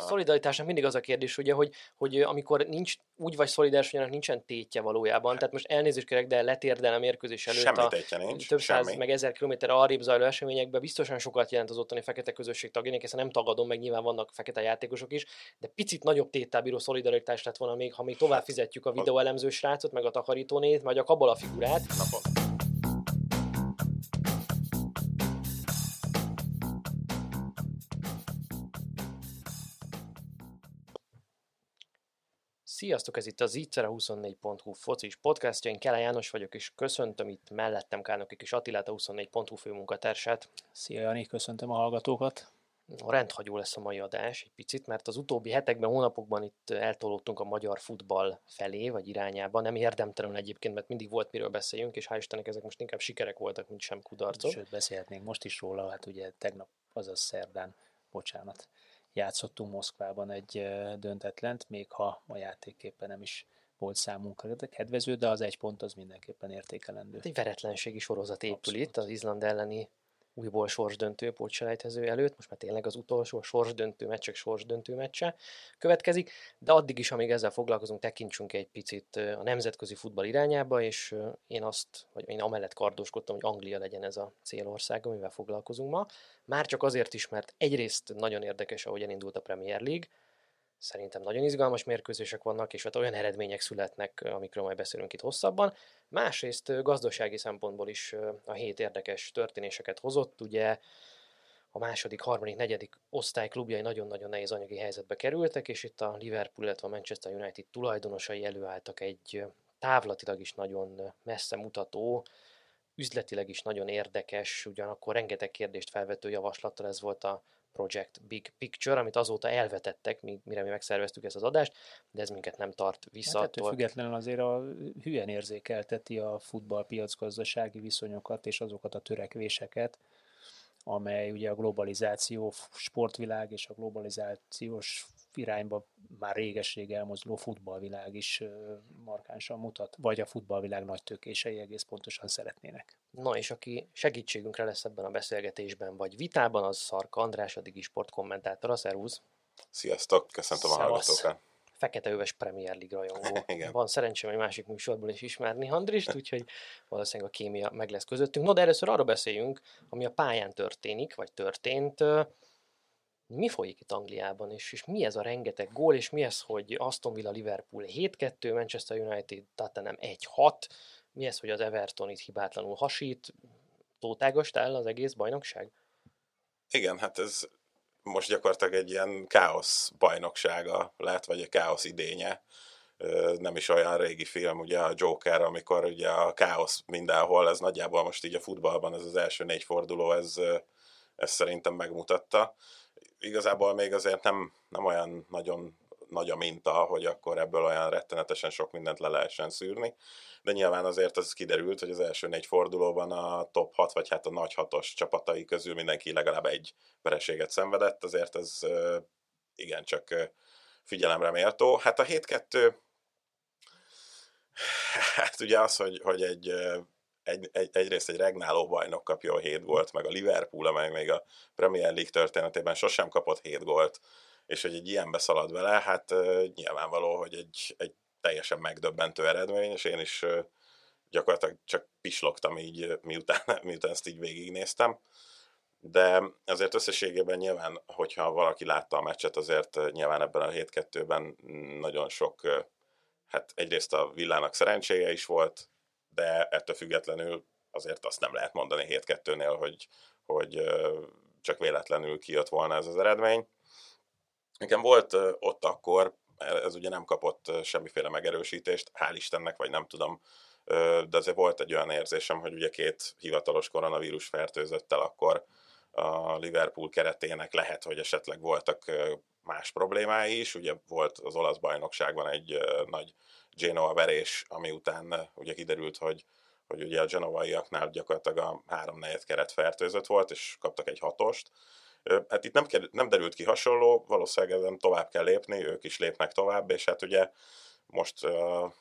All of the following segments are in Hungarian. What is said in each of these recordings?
a szolidaritásnak mindig az a kérdés, ugye, hogy, hogy amikor nincs, úgy vagy szolidáris, hogy nincsen tétje valójában. Tehát most elnézést kérek, de letérdel a mérkőzés előtt semmi a nincs, több semmi. száz meg ezer kilométer arrébb zajló eseményekben biztosan sokat jelent az ottani fekete közösség tagjának, hiszen nem tagadom, meg nyilván vannak fekete játékosok is, de picit nagyobb téttel bíró szolidaritás lett volna még, ha még tovább fizetjük a videóelemző srácot, meg a takarítónét, vagy a kabola figurát. Na, Sziasztok, ez itt az Zicera 24.hu focis podcastja, én Kele János vagyok, és köszöntöm itt mellettem Kálnoki és Attilát, a 24.hu főmunkatársát. Szia Jani, köszöntöm a hallgatókat. Rendhagyó lesz a mai adás egy picit, mert az utóbbi hetekben, hónapokban itt eltolódtunk a magyar futball felé, vagy irányába. Nem érdemtelen egyébként, mert mindig volt miről beszéljünk, és hál' Istennek ezek most inkább sikerek voltak, mint sem kudarcok. Sőt, beszélhetnénk most is róla, hát ugye tegnap, azaz szerdán, bocsánat, játszottunk Moszkvában egy döntetlent, még ha a játéképpen nem is volt számunkra kedvező, de az egy pont az mindenképpen értékelendő. Egy veretlenségi sorozat épül Abszolút. itt az Izland elleni újból sorsdöntő pótselejtező előtt, most már tényleg az utolsó a sorsdöntő meccsek sorsdöntő meccse következik, de addig is, amíg ezzel foglalkozunk, tekintsünk egy picit a nemzetközi futball irányába, és én azt, vagy én amellett kardoskodtam, hogy Anglia legyen ez a célország, amivel foglalkozunk ma. Már csak azért is, mert egyrészt nagyon érdekes, ahogy elindult a Premier League, Szerintem nagyon izgalmas mérkőzések vannak, és hát olyan eredmények születnek, amikről majd beszélünk itt hosszabban. Másrészt gazdasági szempontból is a hét érdekes történéseket hozott. Ugye a második, harmadik, negyedik osztály klubjai nagyon-nagyon nehéz anyagi helyzetbe kerültek, és itt a Liverpool, illetve a Manchester United tulajdonosai előálltak egy távlatilag is nagyon messze mutató, üzletileg is nagyon érdekes, ugyanakkor rengeteg kérdést felvető javaslattal ez volt a Project Big Picture, amit azóta elvetettek, mire mi megszerveztük ezt az adást, de ez minket nem tart vissza. Hát attól. függetlenül azért a hülyen érzékelteti a futballpiac gazdasági viszonyokat és azokat a törekvéseket, amely ugye a globalizáció sportvilág és a globalizációs irányba már réges-rég elmozduló futballvilág is markánsan mutat, vagy a futballvilág nagy tökései egész pontosan szeretnének. Na és aki segítségünkre lesz ebben a beszélgetésben, vagy vitában, az Szarka András, a Digi Sport kommentátora. Szervusz! Sziasztok, köszöntöm Szevasz. a hallgatókat! Fekete öves Premier League rajongó. Igen. Van szerencsém egy másik műsorból is ismerni Andrist, úgyhogy valószínűleg a kémia meg lesz közöttünk. No, de először arra beszéljünk, ami a pályán történik, vagy történt mi folyik itt Angliában, és, és mi ez a rengeteg gól, és mi ez, hogy Aston Villa Liverpool 7-2, Manchester United Tottenham 1-6, mi ez, hogy az Everton itt hibátlanul hasít, tótágost el az egész bajnokság? Igen, hát ez most gyakorlatilag egy ilyen káosz bajnoksága lett, vagy egy káosz idénye. Nem is olyan régi film, ugye a Joker, amikor ugye a káosz mindenhol, ez nagyjából most így a futballban, ez az első négy forduló, ez, ez szerintem megmutatta igazából még azért nem, nem olyan nagyon nagy a minta, hogy akkor ebből olyan rettenetesen sok mindent le lehessen szűrni, de nyilván azért az kiderült, hogy az első négy fordulóban a top 6, vagy hát a nagy hatos csapatai közül mindenki legalább egy vereséget szenvedett, azért ez igen, csak figyelemre méltó. Hát a 7-2, hát ugye az, hogy, hogy egy egy, egy, egyrészt egy regnáló bajnok kapja a 7 gólt, meg a Liverpool, amely még a Premier League történetében sosem kapott 7 gólt, és hogy egy ilyenbe szalad vele, hát nyilvánvaló, hogy egy, egy teljesen megdöbbentő eredmény, és én is gyakorlatilag csak pislogtam így, miután, miután ezt így végignéztem. De azért összességében nyilván, hogyha valaki látta a meccset, azért nyilván ebben a 7-2-ben nagyon sok, hát egyrészt a villának szerencséje is volt, de ettől függetlenül azért azt nem lehet mondani 7-2-nél, hogy, hogy csak véletlenül kijött volna ez az eredmény. Nekem volt ott akkor, ez ugye nem kapott semmiféle megerősítést, hál' Istennek, vagy nem tudom, de azért volt egy olyan érzésem, hogy ugye két hivatalos koronavírus fertőzöttel akkor a Liverpool keretének lehet, hogy esetleg voltak más problémái is. Ugye volt az olasz bajnokságban egy nagy Genoa verés, ami után ugye kiderült, hogy, hogy ugye a genovaiaknál gyakorlatilag a három negyed keret fertőzött volt, és kaptak egy hatost, Hát itt nem, nem derült ki hasonló, valószínűleg ezen tovább kell lépni, ők is lépnek tovább, és hát ugye most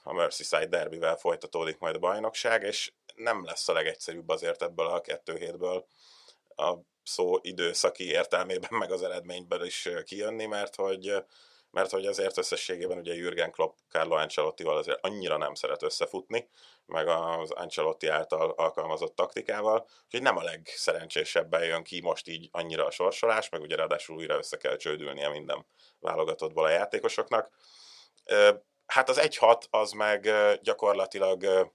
a Merseyside derbivel folytatódik majd a bajnokság, és nem lesz a legegyszerűbb azért ebből a kettő hétből a szó időszaki értelmében, meg az eredményből is kijönni, mert hogy mert hogy azért összességében ugye Jürgen Klopp Carlo Ancelottival azért annyira nem szeret összefutni, meg az Ancelotti által alkalmazott taktikával, úgyhogy nem a legszerencsésebben jön ki most így annyira a sorsolás, meg ugye ráadásul újra össze kell csődülnie minden válogatottból a játékosoknak. Hát az 1-6 az meg gyakorlatilag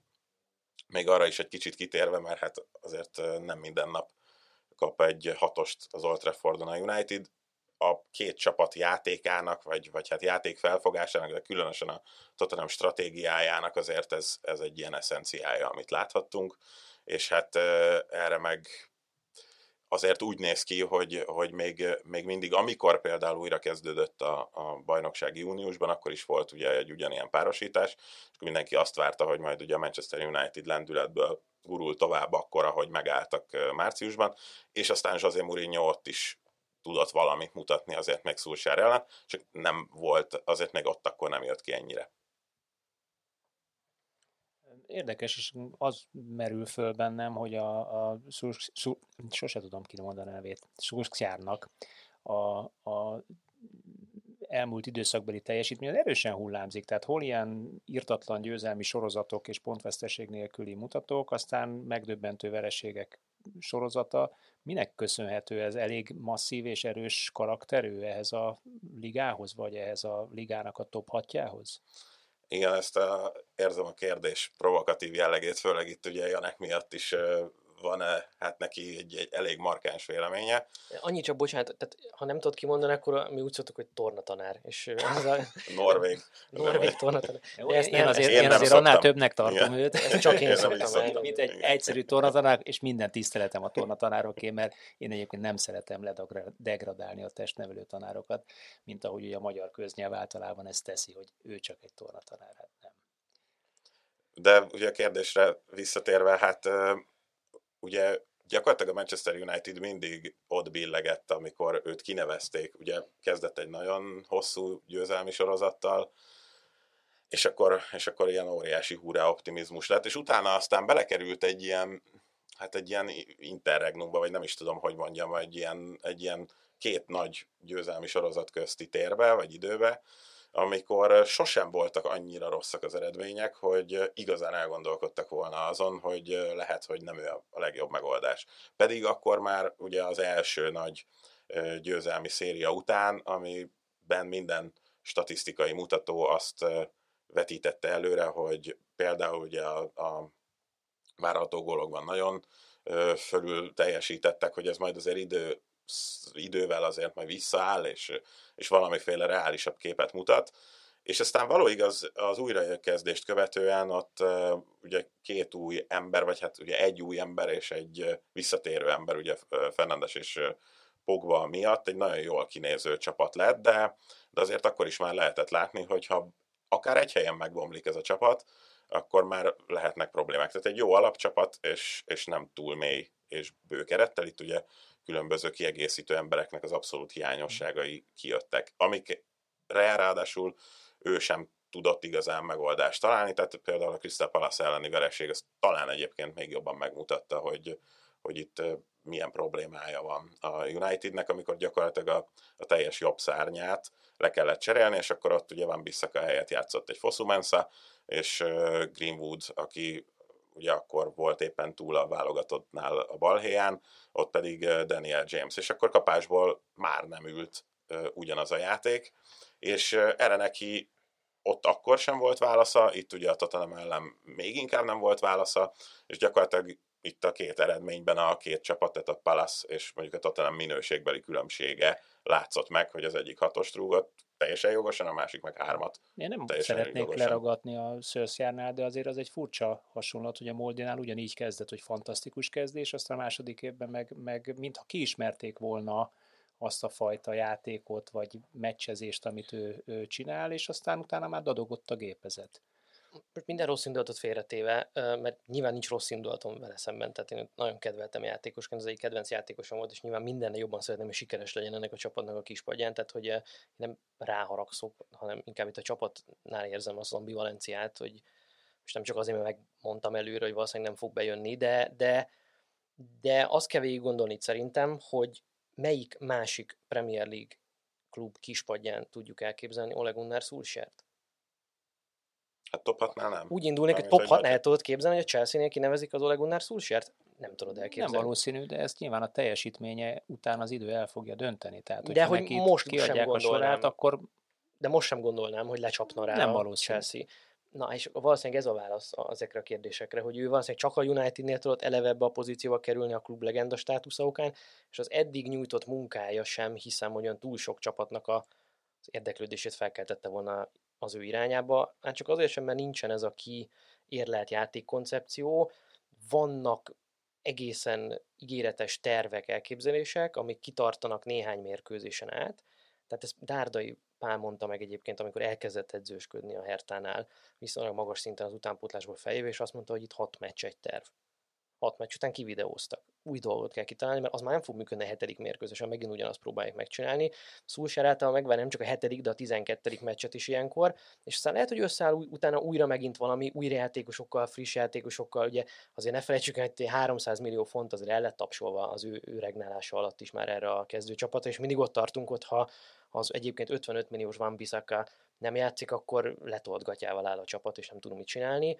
még arra is egy kicsit kitérve, mert hát azért nem minden nap kap egy hatost az Old Traffordon a United, a két csapat játékának, vagy, vagy hát játék felfogásának, de különösen a Tottenham stratégiájának azért ez, ez egy ilyen eszenciája, amit láthattunk, és hát erre meg azért úgy néz ki, hogy, hogy még, még mindig, amikor például újra kezdődött a, a bajnoksági júniusban, akkor is volt ugye egy ugyanilyen párosítás, és mindenki azt várta, hogy majd ugye a Manchester United lendületből gurul tovább akkor, ahogy megálltak márciusban, és aztán José Mourinho ott is tudott valamit mutatni azért meg Szulsár ellen, csak nem volt, azért még ott akkor nem jött ki ennyire. Érdekes, és az merül föl bennem, hogy a, a szurs, szur, sose tudom kimondani a nevét, Szurszjárnak a, a elmúlt időszakbeli teljesítmény az erősen hullámzik, tehát hol ilyen írtatlan győzelmi sorozatok és pontveszteség nélküli mutatók, aztán megdöbbentő vereségek sorozata. Minek köszönhető ez? Elég masszív és erős karakterű ehhez a ligához, vagy ehhez a ligának a top hatjához? Igen, ezt a, érzem a kérdés provokatív jellegét, főleg itt ugye Janek miatt is van-e hát neki egy, egy elég markáns véleménye. Annyi csak, bocsánat, tehát ha nem tudod kimondani, akkor mi úgy szoktuk, hogy tornatanár. És ez a... Norvég. Norvég tornatanár. ezt én azért, én, én azért annál többnek tartom Igen. őt. Ezt csak én, én szoktam, szoktam. Mint egy egyszerű tornatanár, és minden tiszteletem a tornatanároké, mert én egyébként nem szeretem ledegradálni a testnevelő tanárokat, mint ahogy ugye a magyar köznyelv általában ezt teszi, hogy ő csak egy tornatanár. Hát nem. De ugye a kérdésre visszatérve, hát ugye gyakorlatilag a Manchester United mindig ott billegett, amikor őt kinevezték. Ugye kezdett egy nagyon hosszú győzelmi sorozattal, és akkor, és akkor ilyen óriási húrá optimizmus lett, és utána aztán belekerült egy ilyen, hát egy ilyen interregnumba, vagy nem is tudom, hogy mondjam, egy ilyen, egy ilyen két nagy győzelmi sorozat közti térbe, vagy időbe, amikor sosem voltak annyira rosszak az eredmények, hogy igazán elgondolkodtak volna azon, hogy lehet, hogy nem ő a legjobb megoldás. Pedig akkor már ugye az első nagy győzelmi széria után, amiben minden statisztikai mutató azt vetítette előre, hogy például ugye a, a várható gólokban nagyon fölül teljesítettek, hogy ez majd azért idő idővel azért majd visszaáll, és, és valamiféle reálisabb képet mutat. És aztán való igaz, az újrakezdést követően ott uh, ugye két új ember, vagy hát ugye egy új ember és egy visszatérő ember, ugye Fernandes és Pogba miatt egy nagyon jól kinéző csapat lett, de, de azért akkor is már lehetett látni, hogy ha akár egy helyen megbomlik ez a csapat, akkor már lehetnek problémák. Tehát egy jó alapcsapat, és, és nem túl mély és bő kerettel. Itt ugye különböző kiegészítő embereknek az abszolút hiányosságai kijöttek, amikre ráadásul ő sem tudott igazán megoldást találni, tehát például a Crystal Palace elleni vereség az talán egyébként még jobban megmutatta, hogy, hogy itt milyen problémája van a Unitednek, amikor gyakorlatilag a, a teljes jobb szárnyát le kellett cserélni, és akkor ott ugye Van Bissaka helyett játszott egy Fosumensa, és Greenwood, aki ugye akkor volt éppen túl a válogatottnál a balhéján, ott pedig Daniel James, és akkor kapásból már nem ült ugyanaz a játék, és erre neki ott akkor sem volt válasza, itt ugye a Tottenham ellen még inkább nem volt válasza, és gyakorlatilag itt a két eredményben a két csapat, tehát a Palace és mondjuk a Tottenham minőségbeli különbsége látszott meg, hogy az egyik hatost rúgott teljesen jogosan, a másik meg hármat. Én nem szeretnék jogosan. leragadni a Szőszjárnál, de azért az egy furcsa hasonlat, hogy a Moldinál ugyanígy kezdett, hogy fantasztikus kezdés, aztán a második évben meg, meg mintha kiismerték volna azt a fajta játékot, vagy meccsezést, amit ő, ő csinál, és aztán utána már dadogott a gépezet. Most minden rossz indulatot félretéve, mert nyilván nincs rossz indulatom vele szemben, tehát én nagyon kedveltem játékosként, az egyik kedvenc játékosom volt, és nyilván mindenre jobban szeretném, hogy sikeres legyen ennek a csapatnak a kispadján, tehát hogy nem ráharagszok, hanem inkább itt a csapatnál érzem az ambivalenciát, hogy most nem csak azért, mert megmondtam előre, hogy valószínűleg nem fog bejönni, de, de, de azt kell végig gondolni szerintem, hogy melyik másik Premier League klub kispadján tudjuk elképzelni Ole Gunnar Solskjaert? Hát top 6 nem. Úgy indulnék, hogy top 6 el tudod képzelni, hogy a Chelsea-nél kinevezik az Ole Gunnar Solskjaert? Nem tudod elképzelni. Nem valószínű, de ezt nyilván a teljesítménye után az idő el fogja dönteni. Tehát, de hogy most sem a sorát, akkor... De most sem gondolnám, hogy lecsapna rá nem a valószínű. Chelsea. Na, és valószínűleg ez a válasz ezekre a kérdésekre, hogy ő valószínűleg csak a Unitednél tudott eleve ebbe a pozícióba kerülni a klub legenda státusza okán, és az eddig nyújtott munkája sem hiszem, hogy olyan túl sok csapatnak a, az érdeklődését felkeltette volna az ő irányába, hát csak azért sem, mert nincsen ez a ki érlelt játékkoncepció, vannak egészen ígéretes tervek, elképzelések, amik kitartanak néhány mérkőzésen át, tehát ezt Dárdai Pál mondta meg egyébként, amikor elkezdett edzősködni a Hertánál, viszonylag magas szinten az utánpótlásból fejébe, és azt mondta, hogy itt hat meccs egy terv hat meccs után kivideóztak. Új dolgot kell kitalálni, mert az már nem fog működni a hetedik mérkőzésen, megint ugyanazt próbálják megcsinálni. Szulsár által megvár nem csak a hetedik, de a tizenkettedik meccset is ilyenkor, és aztán lehet, hogy összeáll utána újra megint valami új játékosokkal, friss játékosokkal, ugye azért ne felejtsük el, hogy 300 millió font azért el lett tapsolva az ő, ő alatt is már erre a kezdőcsapatra, és mindig ott tartunk, hogy ha az egyébként 55 milliós Van Bissaka nem játszik, akkor letolt gatyával áll a csapat, és nem tudunk mit csinálni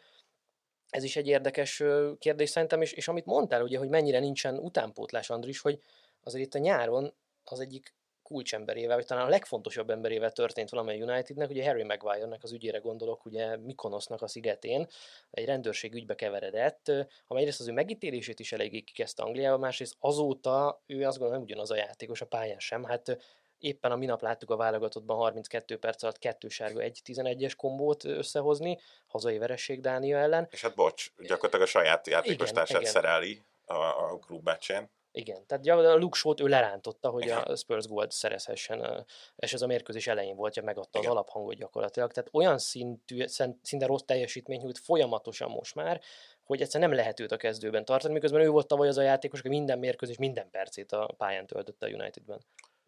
ez is egy érdekes kérdés szerintem, és, és amit mondtál, ugye, hogy mennyire nincsen utánpótlás, Andris, hogy azért itt a nyáron az egyik kulcsemberével, vagy talán a legfontosabb emberével történt valamely Unitednek, ugye Harry Maguire-nek az ügyére gondolok, ugye Mikonosznak a szigetén, egy rendőrség ügybe keveredett, amely egyrészt az ő megítélését is eléggé kikezdte Angliába, másrészt azóta ő azt gondolom nem ugyanaz a játékos a pályán sem, hát éppen a minap láttuk a válogatottban 32 perc alatt kettő sárga, egy 11-es kombót összehozni, hazai veresség Dánia ellen. És hát bocs, gyakorlatilag a saját játékostársát szereli a, a klubmeccsén. Igen, tehát a Luke Shaw-t ő lerántotta, hogy Igen. a Spurs gólt szerezhessen, és ez a mérkőzés elején volt, hogy megadta Igen. az alaphangot gyakorlatilag. Tehát olyan szintű, szinte rossz teljesítmény nyújt folyamatosan most már, hogy egyszer nem lehet őt a kezdőben tartani, miközben ő volt tavaly az a játékos, aki minden mérkőzés, minden percét a pályán töltötte a Unitedben.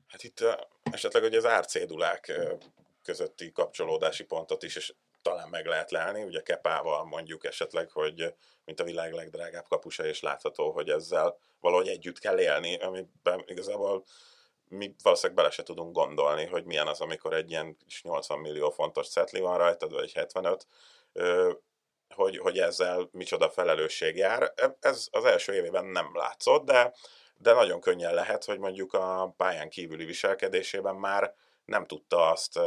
Hát itt esetleg hogy az árcédulák közötti kapcsolódási pontot is, és talán meg lehet lelni, ugye Kepával mondjuk esetleg, hogy mint a világ legdrágább kapusa, és látható, hogy ezzel valahogy együtt kell élni, amiben igazából mi valószínűleg bele se tudunk gondolni, hogy milyen az, amikor egy ilyen 80 millió fontos cetli van rajtad, vagy 75, hogy, hogy ezzel micsoda felelősség jár. Ez az első évében nem látszott, de de nagyon könnyen lehet, hogy mondjuk a pályán kívüli viselkedésében már nem tudta azt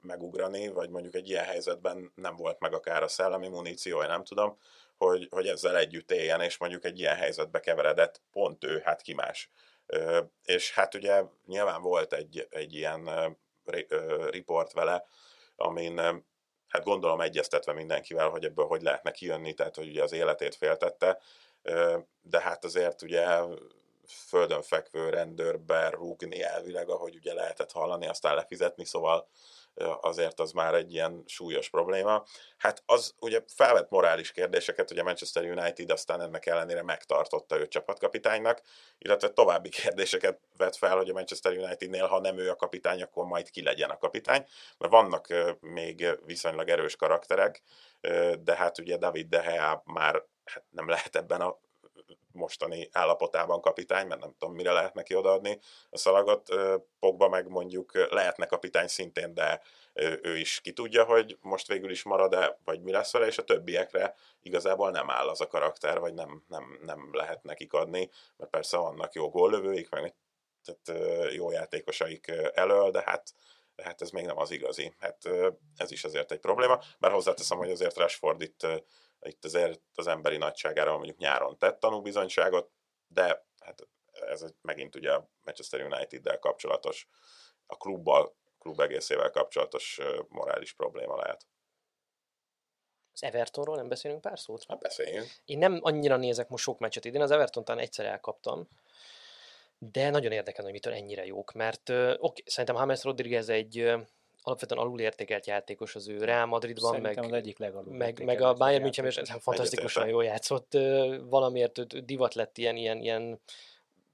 megugrani, vagy mondjuk egy ilyen helyzetben nem volt meg akár a szellemi muníciója, nem tudom, hogy, hogy ezzel együtt éljen, és mondjuk egy ilyen helyzetbe keveredett, pont ő, hát ki más. És hát ugye nyilván volt egy, egy ilyen riport vele, amin hát gondolom egyeztetve mindenkivel, hogy ebből hogy lehetne kijönni, tehát hogy ugye az életét féltette, de hát azért ugye földön fekvő rendőrbe rúgni elvileg, ahogy ugye lehetett hallani, aztán lefizetni, szóval azért az már egy ilyen súlyos probléma. Hát az ugye felvett morális kérdéseket, ugye Manchester United aztán ennek ellenére megtartotta őt csapatkapitánynak, illetve további kérdéseket vett fel, hogy a Manchester Unitednél, ha nem ő a kapitány, akkor majd ki legyen a kapitány, mert vannak még viszonylag erős karakterek, de hát ugye David De Gea már hát nem lehet ebben a mostani állapotában kapitány, mert nem tudom, mire lehet neki odaadni a szalagot. Pogba meg mondjuk lehetne kapitány szintén, de ő is ki tudja, hogy most végül is marad-e, vagy mi lesz vele, és a többiekre igazából nem áll az a karakter, vagy nem, nem, nem lehet nekik adni, mert persze vannak jó góllövőik, meg tehát jó játékosaik elől, de hát de hát ez még nem az igazi. Hát ez is azért egy probléma, bár hozzáteszem, hogy azért Rashford itt itt azért az emberi nagyságára mondjuk nyáron tett tanúbizonyságot, de hát ez megint ugye a Manchester United-del kapcsolatos, a klubbal, klub egészével kapcsolatos morális probléma lehet. Az Evertonról nem beszélünk pár szót? Hát beszéljünk. Én nem annyira nézek most sok meccset idén, az Everton talán egyszer elkaptam, de nagyon érdekel, hogy mitől ennyire jók, mert oké, okay, szerintem James Rodriguez egy alapvetően alulértékelt játékos az ő Real Madridban, Szerintem meg, az egyik meg, meg a Bayern München is fantasztikusan jól játszott. Valamiért divat lett ilyen, ilyen, ilyen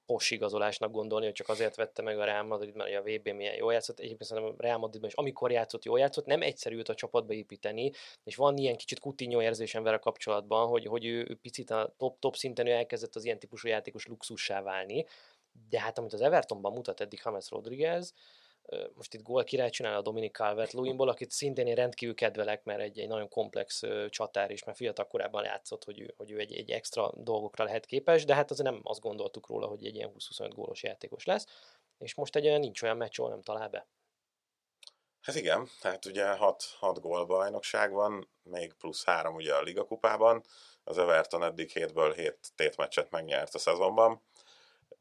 pos igazolásnak gondolni, hogy csak azért vette meg a Real Madrid, mert a VB milyen jól játszott. Egyébként szerintem a Real Madridban is, amikor játszott, jól játszott, nem egyszerű őt a csapatba építeni, és van ilyen kicsit Coutinho érzésem vele kapcsolatban, hogy, hogy ő, ő picit a top, top szinten ő elkezdett az ilyen típusú játékos luxussá válni, de hát amit az Evertonban mutat eddig James Rodriguez, most itt gól király csinál a Dominic calvert lewinból akit szintén én rendkívül kedvelek, mert egy, egy nagyon komplex csatár, és mert fiatal korában játszott, hogy ő, hogy ő egy, egy extra dolgokra lehet képes, de hát azért nem azt gondoltuk róla, hogy egy ilyen 20-25 gólos játékos lesz, és most egy olyan nincs olyan meccs, ahol nem talál be. Hát igen, hát ugye 6, 6 gól bajnokság van, még plusz 3 ugye a Liga kupában, az Everton eddig 7-ből 7 tétmeccset megnyert a szezonban,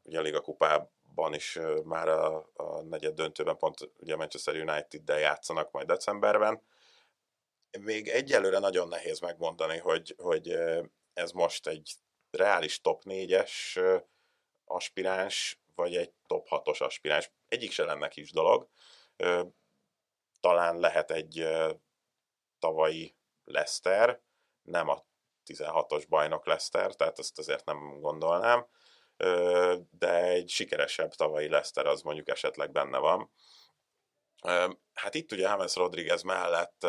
ugye a Liga kupában ban is már a, a negyed döntőben pont ugye Manchester United-del játszanak majd decemberben. Még egyelőre nagyon nehéz megmondani, hogy, hogy ez most egy reális top 4-es aspiráns, vagy egy top 6-os aspiráns. Egyik se lenne kis dolog. Talán lehet egy tavalyi Leicester, nem a 16-os bajnok Leicester, tehát ezt azért nem gondolnám de egy sikeresebb tavalyi Leicester az mondjuk esetleg benne van. Hát itt ugye James Rodriguez mellett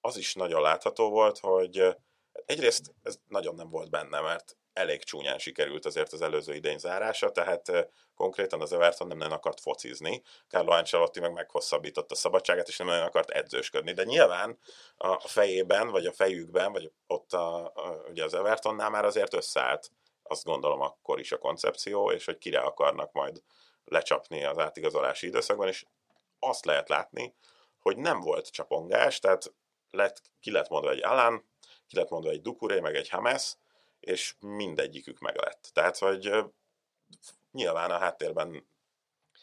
az is nagyon látható volt, hogy egyrészt ez nagyon nem volt benne, mert elég csúnyán sikerült azért az előző idény zárása, tehát konkrétan az Everton nem nagyon akart focizni, Carlo Ancelotti meg meghosszabbította a szabadságát, és nem nagyon akart edzősködni, de nyilván a fejében, vagy a fejükben, vagy ott a, ugye az Evertonnál már azért összeállt azt gondolom akkor is a koncepció, és hogy kire akarnak majd lecsapni az átigazolási időszakban, és azt lehet látni, hogy nem volt csapongás, tehát lett, ki lett mondva egy Alan, ki lett mondva egy Dukuré, meg egy Hames, és mindegyikük meg lett. Tehát, hogy nyilván a háttérben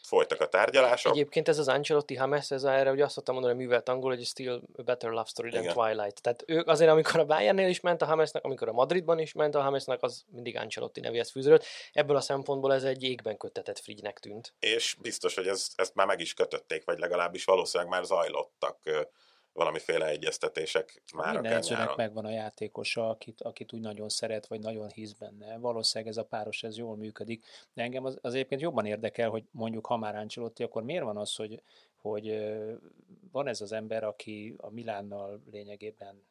folytak a tárgyalások. Egyébként ez az Ancelotti Hames, ez erre ugye azt szoktam mondani, hogy művelt angol, hogy still a better love story than Igen. Twilight. Tehát ők azért, amikor a Bayernnél is ment a Hamesnek, amikor a Madridban is ment a Hamesnek, az mindig Ancelotti nevéhez fűződött. Ebből a szempontból ez egy égben kötetett frigynek tűnt. És biztos, hogy ez, ezt már meg is kötötték, vagy legalábbis valószínűleg már zajlottak valamiféle egyeztetések már Minden edzőnek megvan a játékosa, akit, akit úgy nagyon szeret, vagy nagyon hisz benne. Valószínűleg ez a páros ez jól működik. De engem az, az egyébként jobban érdekel, hogy mondjuk ha már Ancelotti, akkor miért van az, hogy, hogy van ez az ember, aki a Milánnal lényegében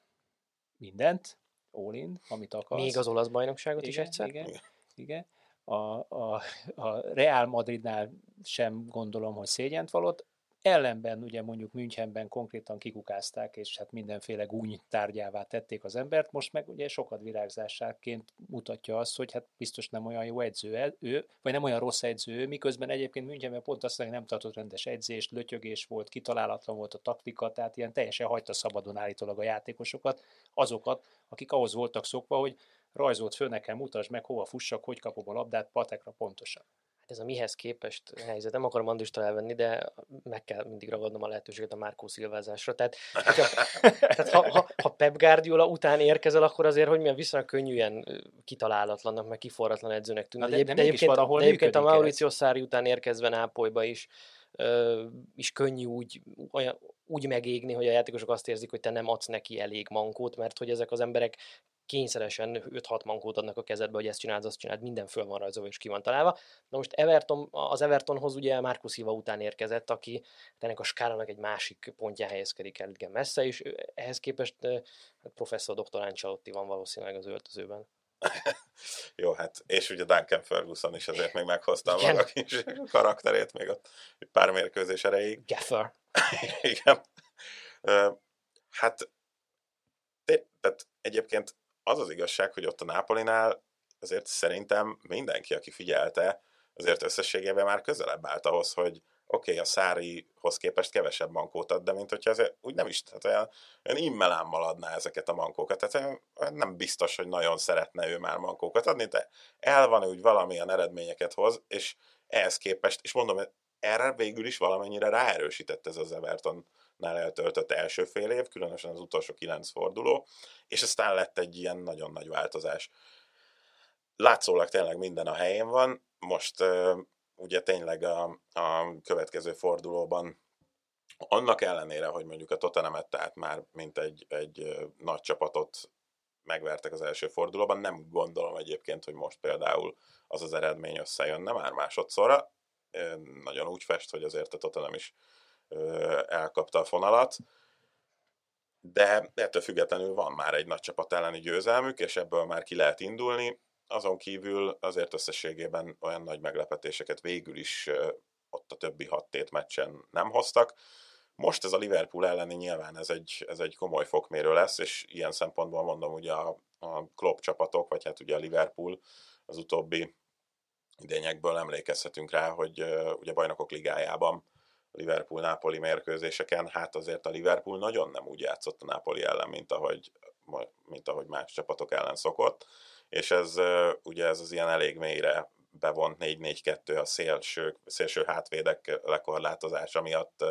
mindent, all amit akar. Még az olasz bajnokságot igen, is egyszer? Igen, igen. A, a, a Real Madridnál sem gondolom, hogy szégyent valott, Ellenben ugye mondjuk Münchenben konkrétan kikukázták, és hát mindenféle gúny tárgyává tették az embert, most meg ugye sokat virágzásáként mutatja azt, hogy hát biztos nem olyan jó edző ő, vagy nem olyan rossz edző, miközben egyébként Münchenben pont azt mondja, nem tartott rendes edzést, lötyögés volt, kitalálatlan volt a taktika, tehát ilyen teljesen hagyta szabadon állítólag a játékosokat, azokat, akik ahhoz voltak szokva, hogy rajzolt föl nekem, mutasd meg, hova fussak, hogy kapom a labdát, patekra pontosan ez a mihez képest helyzet. Nem akarom Andristól elvenni, de meg kell mindig ragadnom a lehetőséget a Márkó szilvázásra. Tehát, tehát ha, ha, ha Pep Guardiola után érkezel, akkor azért, hogy milyen viszonylag könnyűen kitalálatlannak, meg kiforratlan edzőnek tűnik. De, de, de, de egyébként, de egyébként a Mauricio Szári után érkezve Nápolyba is, is könnyű úgy, olyan, úgy megégni, hogy a játékosok azt érzik, hogy te nem adsz neki elég mankót, mert hogy ezek az emberek kényszeresen 5-6 mankót adnak a kezedbe, hogy ezt csináld, azt csináld, minden föl van rajzolva és ki van találva. Na most Everton, az Evertonhoz ugye Marcus Silva után érkezett, aki ennek a skálának egy másik pontján helyezkedik el igen messze, és ehhez képest hát professzor dr. Ancelotti van valószínűleg az öltözőben. Jó, hát, és ugye Duncan Ferguson is azért még meghozta a maga kis karakterét még ott pár mérkőzés erejéig. Gaffer. Igen. Hát, tehát egyébként az az igazság, hogy ott a Nápolinál azért szerintem mindenki, aki figyelte, azért összességében már közelebb állt ahhoz, hogy oké, okay, a Szárihoz képest kevesebb mankót ad, de mint hogyha ez úgy nem is, tehát olyan, olyan immelámmal adná ezeket a mankókat. Tehát nem biztos, hogy nagyon szeretne ő már mankókat adni, de el van úgy valamilyen eredményeket hoz, és ehhez képest, és mondom, erre végül is valamennyire ráerősített ez az Everton nál eltöltött első fél év, különösen az utolsó kilenc forduló, és aztán lett egy ilyen nagyon nagy változás. Látszólag tényleg minden a helyén van, most ugye tényleg a, a következő fordulóban annak ellenére, hogy mondjuk a Tottenhamet tehát már mint egy, egy nagy csapatot megvertek az első fordulóban, nem gondolom egyébként, hogy most például az az eredmény összejönne már másodszorra. Nagyon úgy fest, hogy azért a Tottenham is elkapta a fonalat, de ettől függetlenül van már egy nagy csapat elleni győzelmük, és ebből már ki lehet indulni. Azon kívül azért összességében olyan nagy meglepetéseket végül is ott a többi hat tét meccsen nem hoztak. Most ez a Liverpool elleni nyilván ez egy, ez egy komoly fokmérő lesz, és ilyen szempontból mondom, ugye a, a Klopp csapatok, vagy hát ugye a Liverpool az utóbbi idényekből emlékezhetünk rá, hogy uh, ugye bajnokok ligájában Liverpool-Nápoli mérkőzéseken, hát azért a Liverpool nagyon nem úgy játszott a Nápoli ellen, mint ahogy, mint ahogy más csapatok ellen szokott, és ez ugye ez az ilyen elég mélyre bevont 4-4-2 a szélső, szélső hátvédek lekorlátozása miatt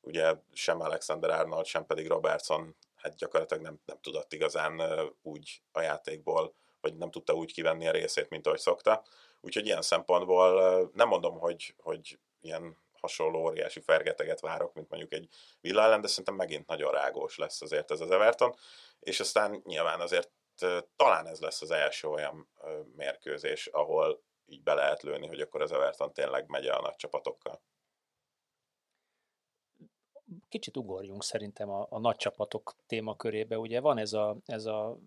ugye sem Alexander Arnold, sem pedig Robertson hát gyakorlatilag nem, nem tudott igazán úgy a játékból, vagy nem tudta úgy kivenni a részét, mint ahogy szokta. Úgyhogy ilyen szempontból nem mondom, hogy, hogy ilyen hasonló óriási fergeteget várok, mint mondjuk egy Villa ellen, de szerintem megint nagyon rágós lesz azért ez az Everton, és aztán nyilván azért talán ez lesz az első olyan mérkőzés, ahol így be lehet lőni, hogy akkor az Everton tényleg megy a nagy csapatokkal kicsit ugorjunk szerintem a, a nagy csapatok témakörébe. Ugye van ez a, ez a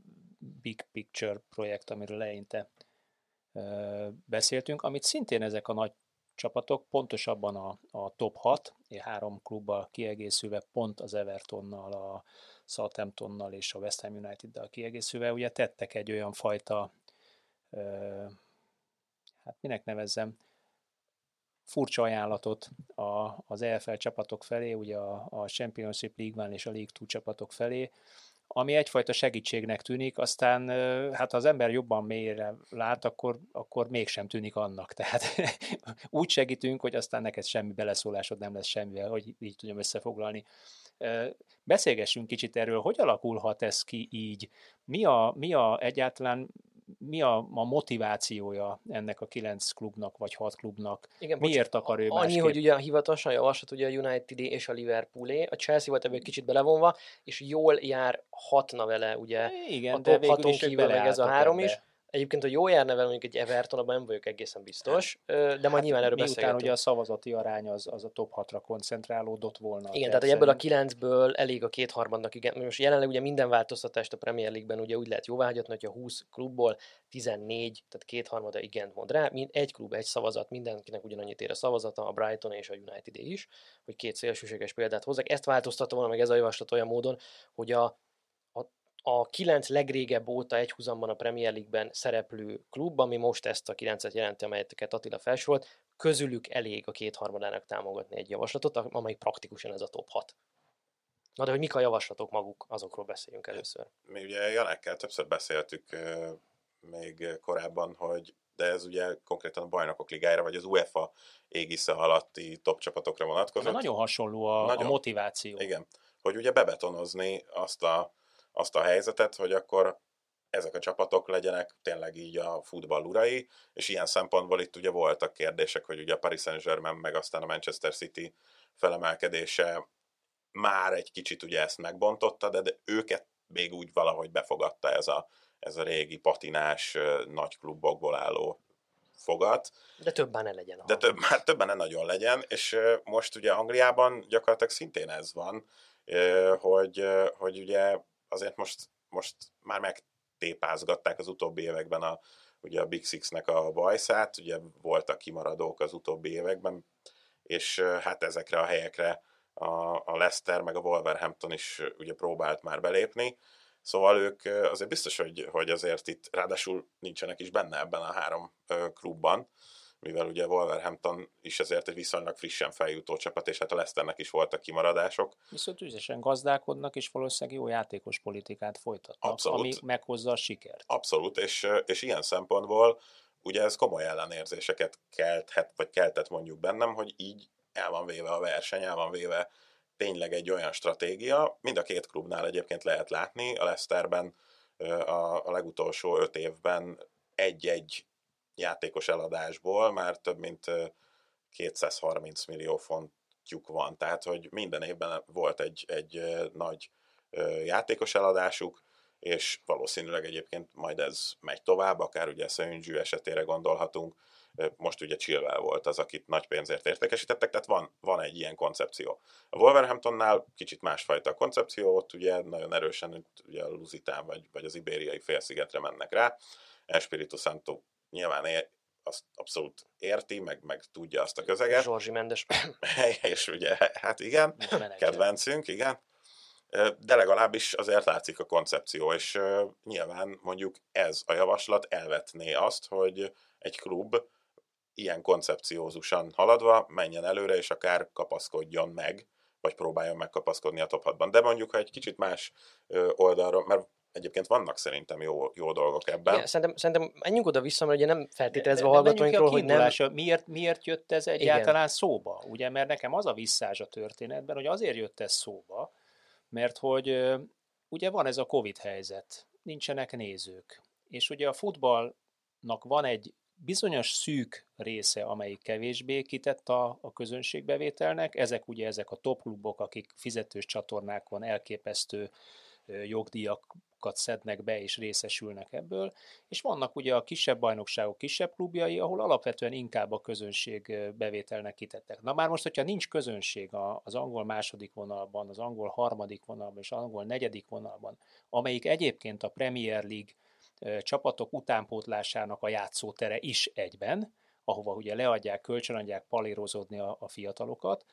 Big Picture projekt, amiről leinte ö, beszéltünk, amit szintén ezek a nagy csapatok, pontosabban a, a top 6, három klubbal kiegészülve, pont az Evertonnal, a Southamptonnal és a West Ham United-dal kiegészülve, ugye tettek egy olyan fajta, ö, hát minek nevezzem, furcsa ajánlatot a, az EFL csapatok felé, ugye a, a Championship League One és a League Two csapatok felé, ami egyfajta segítségnek tűnik, aztán hát ha az ember jobban mélyre lát, akkor, akkor mégsem tűnik annak. Tehát úgy segítünk, hogy aztán neked semmi beleszólásod nem lesz semmivel, hogy így tudjam összefoglalni. Beszélgessünk kicsit erről, hogy alakulhat ez ki így? Mi a, mi a egyáltalán mi a, a motivációja ennek a kilenc klubnak, vagy hat klubnak? Igen, Miért bocs, akar ő Annyi, másképp? hogy ugye a hivatalosan javaslat ugye a United és a Liverpoolé, a Chelsea volt ebből kicsit belevonva, és jól jár hatna vele ugye Igen, a top haton kívül meg ez a három is. Egyébként, hogy jó járna vele mondjuk egy Everton, abban nem vagyok egészen biztos, de majd hát, nyilván erről beszélgetünk. ugye a szavazati arány az, az a top 6-ra koncentrálódott volna. Igen, tehát hogy ebből a kilencből elég a kétharmadnak, igen. Most jelenleg ugye minden változtatást a Premier League-ben ugye úgy lehet jóváhagyatni, hogy a 20 klubból 14, tehát kétharmada igent mond rá, egy klub, egy szavazat, mindenkinek ugyanannyit ér a szavazata, a Brighton és a United is, hogy két szélsőséges példát hozzak. Ezt változtatta volna meg ez a javaslat olyan módon, hogy a a kilenc legrégebb óta egyhuzamban a Premier League-ben szereplő klub, ami most ezt a kilencet jelenti, amelyeket Attila felsorolt, közülük elég a kétharmadának támogatni egy javaslatot, amely praktikusan ez a top 6. Na de hogy mik a javaslatok maguk, azokról beszéljünk először. Mi ugye Janekkel többször beszéltük még korábban, hogy de ez ugye konkrétan a bajnokok ligájára, vagy az UEFA égisze alatti top csapatokra vonatkozott. nagyon hasonló a, nagyon, a motiváció. Igen, hogy ugye bebetonozni azt a azt a helyzetet, hogy akkor ezek a csapatok legyenek tényleg így a futball urai, és ilyen szempontból itt ugye voltak kérdések, hogy ugye a Paris Saint-Germain meg aztán a Manchester City felemelkedése már egy kicsit ugye ezt megbontotta, de, de őket még úgy valahogy befogadta ez a, ez a régi patinás nagy klubokból álló fogat. De többen ne legyen. De több, már többen ne nagyon legyen, és most ugye Angliában gyakorlatilag szintén ez van, hogy, hogy ugye azért most, most már megtépázgatták az utóbbi években a, ugye a Big Six-nek a bajszát, ugye voltak kimaradók az utóbbi években, és hát ezekre a helyekre a, a Leicester meg a Wolverhampton is ugye próbált már belépni, Szóval ők azért biztos, hogy, hogy azért itt ráadásul nincsenek is benne ebben a három klubban, mivel ugye Wolverhampton is ezért egy viszonylag frissen feljutó csapat, és hát a Leicesternek is voltak kimaradások. Viszont üzesen gazdálkodnak, és valószínűleg jó játékos politikát folytatnak, Abszolút. ami meghozza a sikert. Abszolút, és, és ilyen szempontból ugye ez komoly ellenérzéseket kelthet, vagy keltett mondjuk bennem, hogy így el van véve a verseny, el van véve tényleg egy olyan stratégia, mind a két klubnál egyébként lehet látni, a Leicesterben a, a legutolsó öt évben egy-egy játékos eladásból már több mint 230 millió font múltjuk van, tehát hogy minden évben volt egy, egy nagy játékos eladásuk, és valószínűleg egyébként majd ez megy tovább, akár ugye Szöngyű esetére gondolhatunk, most ugye Chilwell volt az, akit nagy pénzért értékesítettek, tehát van, van egy ilyen koncepció. A Wolverhamptonnál kicsit másfajta koncepció, ott ugye nagyon erősen ugye a Lusitán vagy, vagy az ibériai félszigetre mennek rá. Espiritu Santo nyilván ér, azt abszolút érti, meg, meg tudja azt a közeget. Zsorzsi Mendes. és ugye, hát igen, kedvencünk, igen de legalábbis azért látszik a koncepció, és nyilván mondjuk ez a javaslat elvetné azt, hogy egy klub ilyen koncepciózusan haladva menjen előre, és akár kapaszkodjon meg, vagy próbáljon megkapaszkodni a top 6-ban. De mondjuk, ha egy kicsit más oldalról, mert egyébként vannak szerintem jó, jó dolgok ebben. Igen, szerintem, szerintem menjünk oda-vissza, mert ugye nem feltételezve a hallgatóinkról, hogy nem... Miért, miért jött ez egyáltalán Igen. szóba? Ugye, mert nekem az a visszás a történetben, hogy azért jött ez szóba, mert hogy ugye van ez a Covid helyzet, nincsenek nézők, és ugye a futballnak van egy bizonyos szűk része, amelyik kevésbé kitett a, a közönségbevételnek, ezek ugye ezek a top klubok, akik fizetős csatornákon elképesztő jogdíjakat szednek be és részesülnek ebből, és vannak ugye a kisebb bajnokságok kisebb klubjai, ahol alapvetően inkább a közönség bevételnek kitettek. Na már most, hogyha nincs közönség az angol második vonalban, az angol harmadik vonalban és az angol negyedik vonalban, amelyik egyébként a Premier League csapatok utánpótlásának a játszótere is egyben, ahova ugye leadják, kölcsönadják palírozódni a, a fiatalokat,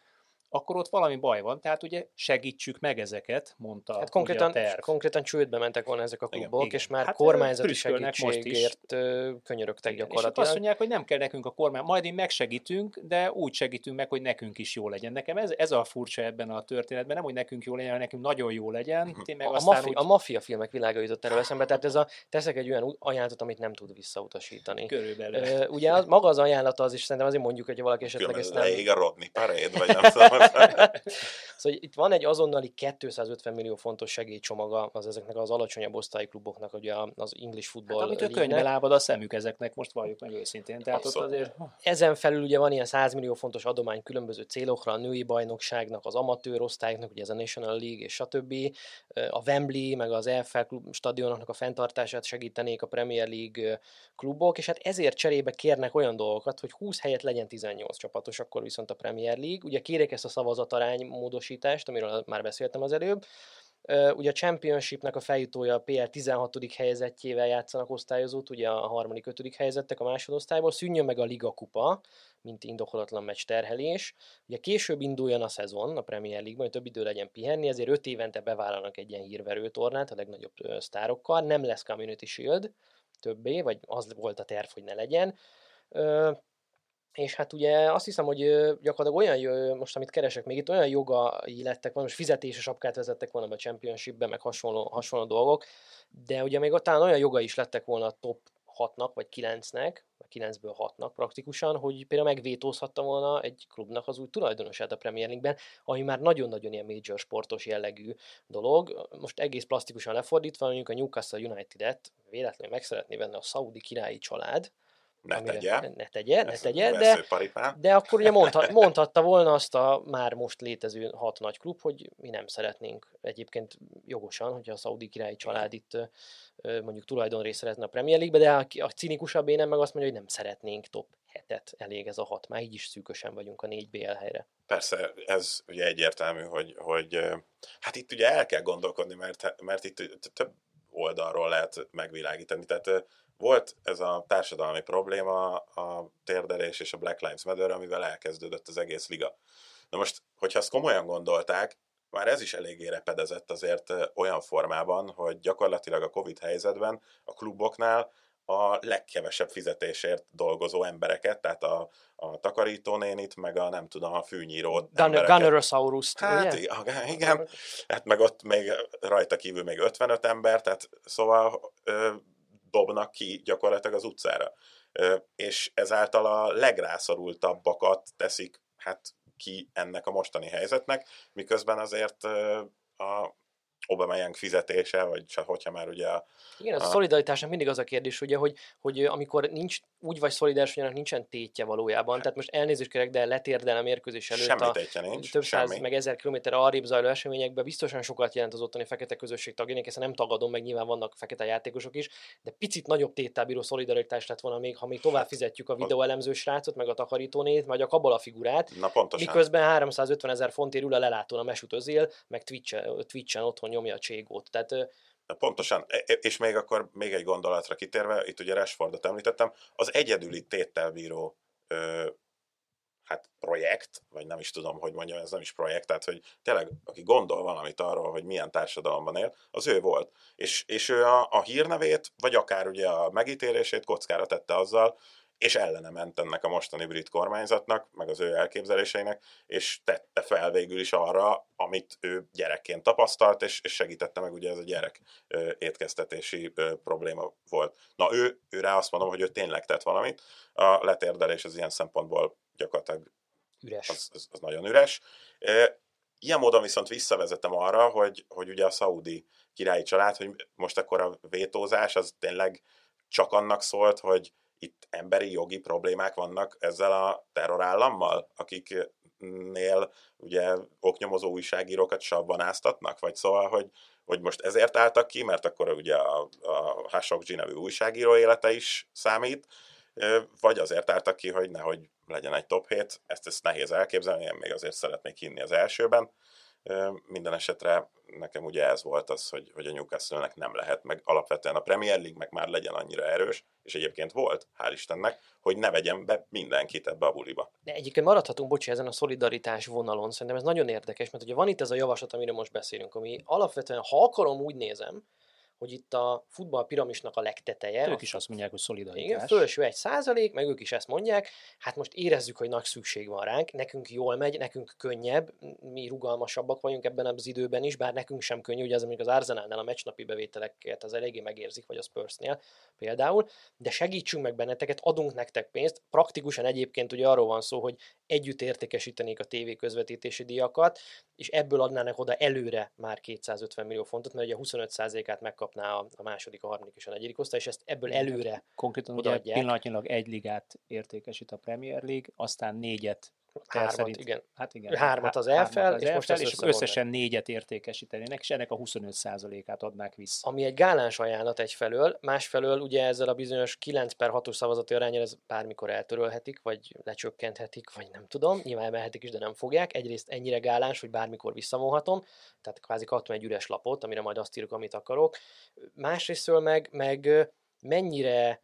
akkor ott valami baj van, tehát ugye segítsük meg ezeket, mondta hát konkrétan, ugye a terv. konkrétan csődbe mentek volna ezek a klubok, igen, és már hát kormányzati segítségért könyörögtek igen, gyakorlatilag. És azt mondják, hogy nem kell nekünk a kormány, majd én megsegítünk, de úgy segítünk meg, hogy nekünk is jó legyen. Nekem ez, ez a furcsa ebben a történetben, nem, hogy nekünk jó legyen, hanem nekünk nagyon jó legyen. Én meg a, aztán mafi, úgy... a maffia filmek világa jutott erre eszembe, tehát ez a, teszek egy olyan ajánlatot, amit nem tud visszautasítani. Körülbelül. Ugye az, maga az ajánlata az is szerintem azért mondjuk, hogy valaki esetleg ezt nem... a Rodney Parade, vagy nem tudom. szóval itt van egy azonnali 250 millió fontos segélycsomaga az ezeknek az alacsonyabb osztályi kluboknak, ugye az English football hát, amit könyvbe lábad a szemük ezeknek, most valljuk meg őszintén. Tehát ott azért... Ezen felül ugye van ilyen 100 millió fontos adomány különböző célokra, a női bajnokságnak, az amatőr osztályoknak, ugye ez a National League és stb. A Wembley, meg az EFL klub stadionoknak a fenntartását segítenék a Premier League klubok, és hát ezért cserébe kérnek olyan dolgokat, hogy 20 helyet legyen 18 csapatos, akkor viszont a Premier League. Ugye kérik ezt a szavazatarány módosítást, amiről már beszéltem az előbb. Ugye a Championshipnek a feljutója a PL 16. helyezettjével játszanak osztályozót, ugye a harmadik, ötödik helyezettek a másodosztályból, szűnjön meg a Liga Kupa, mint indokolatlan meccs terhelés. Ugye később induljon a szezon a Premier League, hogy több idő legyen pihenni, ezért öt évente bevállalnak egy ilyen hírverő tornát a legnagyobb sztárokkal. Nem lesz Community Shield többé, vagy az volt a terv, hogy ne legyen. És hát ugye azt hiszem, hogy gyakorlatilag olyan, most amit keresek még itt, olyan jogai lettek volna, most fizetéses apkát vezettek volna be a Championship-be, meg hasonló, hasonló dolgok, de ugye még ott talán olyan jogai is lettek volna a top 6-nak, vagy 9-nek, vagy 9-ből 6-nak praktikusan, hogy például megvétózhatta volna egy klubnak az új tulajdonosát a Premier League-ben, ami már nagyon-nagyon ilyen major sportos jellegű dolog. Most egész plastikusan lefordítva, mondjuk a Newcastle United-et véletlenül meg szeretné venni a szaudi királyi család, ne tegye. Ne tegye, ne tegye, de, de akkor ugye mondhat, mondhatta volna azt a már most létező hat nagy klub, hogy mi nem szeretnénk egyébként jogosan, hogyha a szaudi királyi család itt mondjuk tulajdonrészt szeretne a Premier League-be, de a, a cinikusabb énem meg azt mondja, hogy nem szeretnénk top hetet, elég ez a hat, már így is szűkösen vagyunk a négy BL helyre. Persze, ez ugye egyértelmű, hogy, hogy hát itt ugye el kell gondolkodni, mert, mert itt több oldalról lehet megvilágítani. Tehát volt ez a társadalmi probléma, a térdelés és a Black Lives Matter, amivel elkezdődött az egész liga. Na most, hogyha ezt komolyan gondolták, már ez is eléggé repedezett azért olyan formában, hogy gyakorlatilag a Covid helyzetben a kluboknál a legkevesebb fizetésért dolgozó embereket, tehát a, a takarítónénit, meg a nem tudom, a fűnyírót. Gunnerosaurus. Hát ugye? igen, igen, hát meg ott még rajta kívül még 55 ember, tehát szóval ö, dobnak ki gyakorlatilag az utcára. És ezáltal a legrászorultabbakat teszik hát ki ennek a mostani helyzetnek, miközben azért a Aubameyang fizetése, vagy hogyha már ugye a... Igen, az a, a szolidaritásnak mindig az a kérdés, ugye, hogy, hogy amikor nincs úgy vagy szolidáris, hogy annak nincsen tétje valójában. Tehát most elnézést kérek, de letérdel a mérkőzés előtt Semmi a nincs, több száz, semmi. meg ezer kilométerre arrébb zajló eseményekben biztosan sokat jelent az ottani fekete közösség tagjának, ezt nem tagadom, meg nyilván vannak fekete játékosok is, de picit nagyobb téttel bíró szolidaritás lett volna még, ha még tovább fizetjük a videóelemző srácot, meg a takarítónét, vagy a kabala figurát, Na pontosan. miközben 350 ezer fontért ül a lelátón a Mesut Özil, meg Twitch-en, Twitch-en otthon nyomja a cségót. Tehát Na pontosan, E- e- és még akkor még egy gondolatra kitérve, itt ugye Rashfordot említettem, az egyedüli téttel bíró ö, hát projekt, vagy nem is tudom, hogy mondjam, ez nem is projekt, tehát hogy tényleg, aki gondol valamit arról, hogy milyen társadalomban él, az ő volt. És, és ő a, a hírnevét, vagy akár ugye a megítélését kockára tette azzal, és ellene ment ennek a mostani brit kormányzatnak, meg az ő elképzeléseinek, és tette fel végül is arra, amit ő gyerekként tapasztalt, és, és segítette meg, ugye ez a gyerek ö, étkeztetési ö, probléma volt. Na ő, ő rá azt mondom, hogy ő tényleg tett valamit. A letérdelés az ilyen szempontból gyakorlatilag üres. az, az, az nagyon üres. E, Ilyen módon viszont visszavezetem arra, hogy, hogy ugye a szaudi királyi család, hogy most akkor a vétózás az tényleg csak annak szólt, hogy itt emberi jogi problémák vannak ezzel a terrorállammal, akiknél ugye oknyomozó újságírókat savban áztatnak, vagy szóval, hogy, hogy most ezért álltak ki, mert akkor ugye a, a Khashoggi nevű újságíró élete is számít, vagy azért álltak ki, hogy nehogy legyen egy top 7, ezt, ezt nehéz elképzelni, én még azért szeretnék hinni az elsőben. Minden esetre nekem ugye ez volt az, hogy, hogy a Newcastle-nek nem lehet, meg alapvetően a Premier League meg már legyen annyira erős, és egyébként volt, hál' Istennek, hogy ne vegyen be mindenkit ebbe a buliba. De egyébként maradhatunk, bocsi, ezen a szolidaritás vonalon. Szerintem ez nagyon érdekes, mert ugye van itt ez a javaslat, amiről most beszélünk, ami alapvetően, ha akarom, úgy nézem, hogy itt a futball piramisnak a legteteje. Ők is azt mondják, hogy szolidaritás. Igen, fölső egy százalék, meg ők is ezt mondják, hát most érezzük, hogy nagy szükség van ránk, nekünk jól megy, nekünk könnyebb, mi rugalmasabbak vagyunk ebben az időben is, bár nekünk sem könnyű, ugye az mondjuk az Arsenalnál a meccsnapi bevételeket az eléggé megérzik, vagy a Spursnél például, de segítsünk meg benneteket, adunk nektek pénzt, praktikusan egyébként ugye arról van szó, hogy együtt értékesítenék a TV közvetítési díjakat, és ebből adnának oda előre már 250 millió fontot, mert ugye a 25%-át megkapná a, a második, a harmadik és a negyedik osztály, és ezt ebből előre Konkrétan ugye pillanatnyilag egy ligát értékesít a Premier League, aztán négyet Hármat, szerint- igen. Hát igen. Hármat az hármat EFL, az és most EFL, ezt és összesen négyet értékesítenének, és ennek a 25%-át adnák vissza. ami egy gáláns ajánlat egyfelől, másfelől ugye ezzel a bizonyos 9 per 6-os szavazati arányal ez bármikor eltörölhetik, vagy lecsökkenthetik, vagy nem tudom, nyilván emelhetik is, de nem fogják. Egyrészt ennyire gáláns, hogy bármikor visszavonhatom, tehát kvázi kaptam egy üres lapot, amire majd azt írok, amit akarok. Másrésztől meg, meg mennyire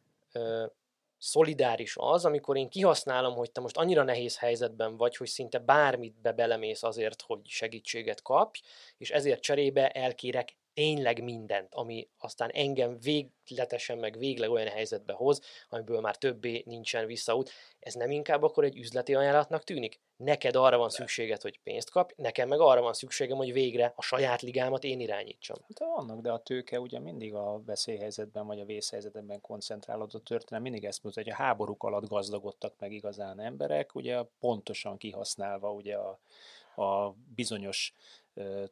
szolidáris az, amikor én kihasználom, hogy te most annyira nehéz helyzetben vagy, hogy szinte bármit be belemész azért, hogy segítséget kapj, és ezért cserébe elkérek tényleg mindent, ami aztán engem végletesen meg végleg olyan helyzetbe hoz, amiből már többé nincsen visszaút. Ez nem inkább akkor egy üzleti ajánlatnak tűnik? Neked arra van szükséged, hogy pénzt kapj, nekem meg arra van szükségem, hogy végre a saját ligámat én irányítsam. Hát vannak, de a tőke ugye mindig a veszélyhelyzetben vagy a vészhelyzetben koncentrálódott történet. Mindig ezt mutatja, hogy a háborúk alatt gazdagodtak meg igazán emberek, ugye pontosan kihasználva ugye a, a bizonyos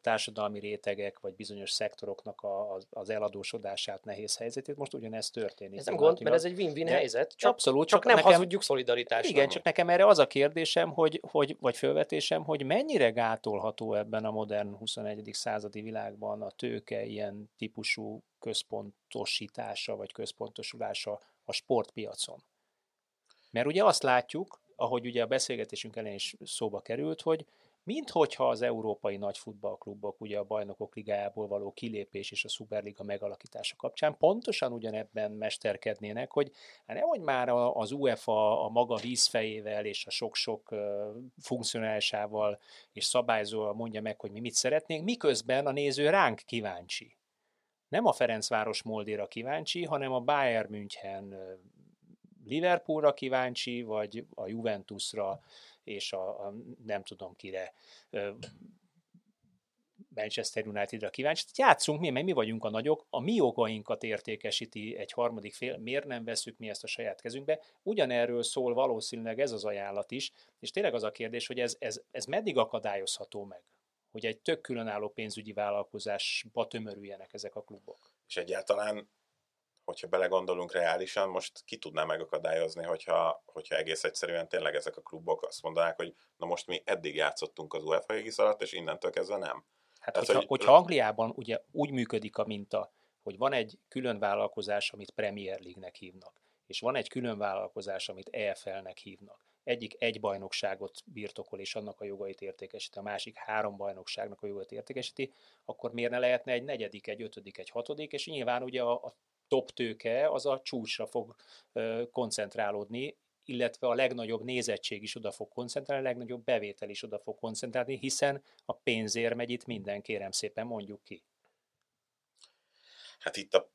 társadalmi rétegek, vagy bizonyos szektoroknak a, az, eladósodását, nehéz helyzetét. Most ugyanez történik. Ez nem gond, mert ez egy win-win De- helyzet, csak, Abszolút, csak nem nekem- hazudjuk szolidaritásnak. Igen, csak nekem erre az a kérdésem, hogy, hogy, vagy felvetésem, hogy mennyire gátolható ebben a modern 21. századi világban a tőke ilyen típusú központosítása, vagy központosulása a sportpiacon. Mert ugye azt látjuk, ahogy ugye a beszélgetésünk elején is szóba került, hogy minthogyha az európai nagy futballklubok ugye a bajnokok ligájából való kilépés és a szuperliga megalakítása kapcsán pontosan ugyanebben mesterkednének, hogy hát nehogy már az UEFA a maga vízfejével és a sok-sok funkcionálisával és szabályzóval mondja meg, hogy mi mit szeretnénk, miközben a néző ránk kíváncsi. Nem a Ferencváros Moldéra kíváncsi, hanem a Bayern München Liverpoolra kíváncsi, vagy a Juventusra, és a, a nem tudom kire, Manchester Unitedra kíváncsi. Tehát játszunk mi, mert mi vagyunk a nagyok, a mi jogainkat értékesíti egy harmadik fél, miért nem veszük mi ezt a saját kezünkbe. Ugyanerről szól valószínűleg ez az ajánlat is, és tényleg az a kérdés, hogy ez, ez, ez meddig akadályozható meg, hogy egy tök különálló pénzügyi vállalkozásba tömörüljenek ezek a klubok. És egyáltalán, hogyha belegondolunk reálisan, most ki tudná megakadályozni, hogyha, hogyha egész egyszerűen tényleg ezek a klubok azt mondanák, hogy na most mi eddig játszottunk az UEFA égisz alatt, és innentől kezdve nem. Hát, Tehát, hogyha, hogy... hogyha Angliában ugye úgy működik a minta, hogy van egy külön vállalkozás, amit Premier League-nek hívnak, és van egy külön vállalkozás, amit EFL-nek hívnak. Egyik egy bajnokságot birtokol, és annak a jogait értékesíti, a másik három bajnokságnak a jogait értékesíti, akkor miért ne lehetne egy negyedik, egy ötödik, egy hatodik, és nyilván ugye a, a top tőke az a csúcsra fog koncentrálódni, illetve a legnagyobb nézettség is oda fog koncentrálni, a legnagyobb bevétel is oda fog koncentrálni, hiszen a pénzért megy itt minden, kérem szépen mondjuk ki. Hát itt a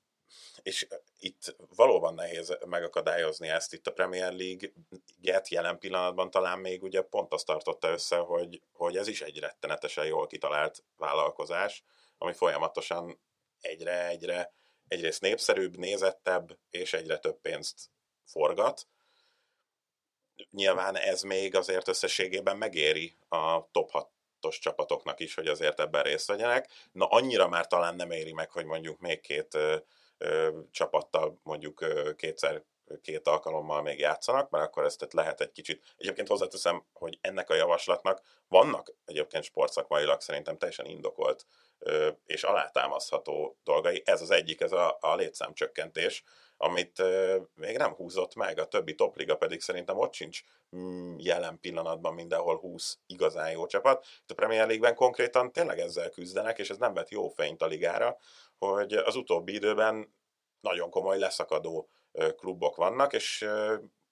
és itt valóban nehéz megakadályozni ezt. Itt a Premier League-et jelen pillanatban talán még ugye pont azt tartotta össze, hogy, hogy ez is egy rettenetesen jól kitalált vállalkozás, ami folyamatosan egyre-egyre egyrészt népszerűbb, nézettebb, és egyre több pénzt forgat. Nyilván ez még azért összességében megéri a top 6-os csapatoknak is, hogy azért ebben részt vegyenek. Na annyira már talán nem éri meg, hogy mondjuk még két ö, ö, csapattal mondjuk ö, kétszer két alkalommal még játszanak, mert akkor ezt lehet egy kicsit. Egyébként hozzáteszem, hogy ennek a javaslatnak vannak egyébként sportszakmailag szerintem teljesen indokolt és alátámasztható dolgai. Ez az egyik, ez a, a létszámcsökkentés, amit még nem húzott meg, a többi topliga pedig szerintem ott sincs mm, jelen pillanatban mindenhol 20 igazán jó csapat. Itt a Premier League-ben konkrétan tényleg ezzel küzdenek, és ez nem vett jó fényt a ligára, hogy az utóbbi időben nagyon komoly leszakadó klubok vannak, és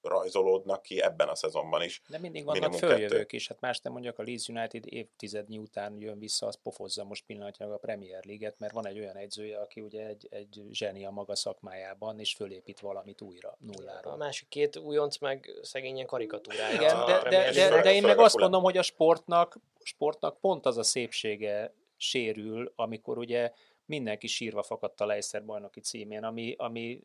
rajzolódnak ki ebben a szezonban is. De mindig vannak följövők is, hát más nem mondjak, a Leeds United évtizednyi után jön vissza, az pofozza most pillanatnyilag a Premier League-et, mert van egy olyan edzője, aki ugye egy, egy zseni a maga szakmájában, és fölépít valamit újra, nullára. A másik két újonc meg szegényen karikatúrája. Igen, de, de, de, de, de én meg azt mondom, hogy a sportnak, sportnak pont az a szépsége sérül, amikor ugye mindenki sírva fakadt a Leicester bajnoki címén, ami, ami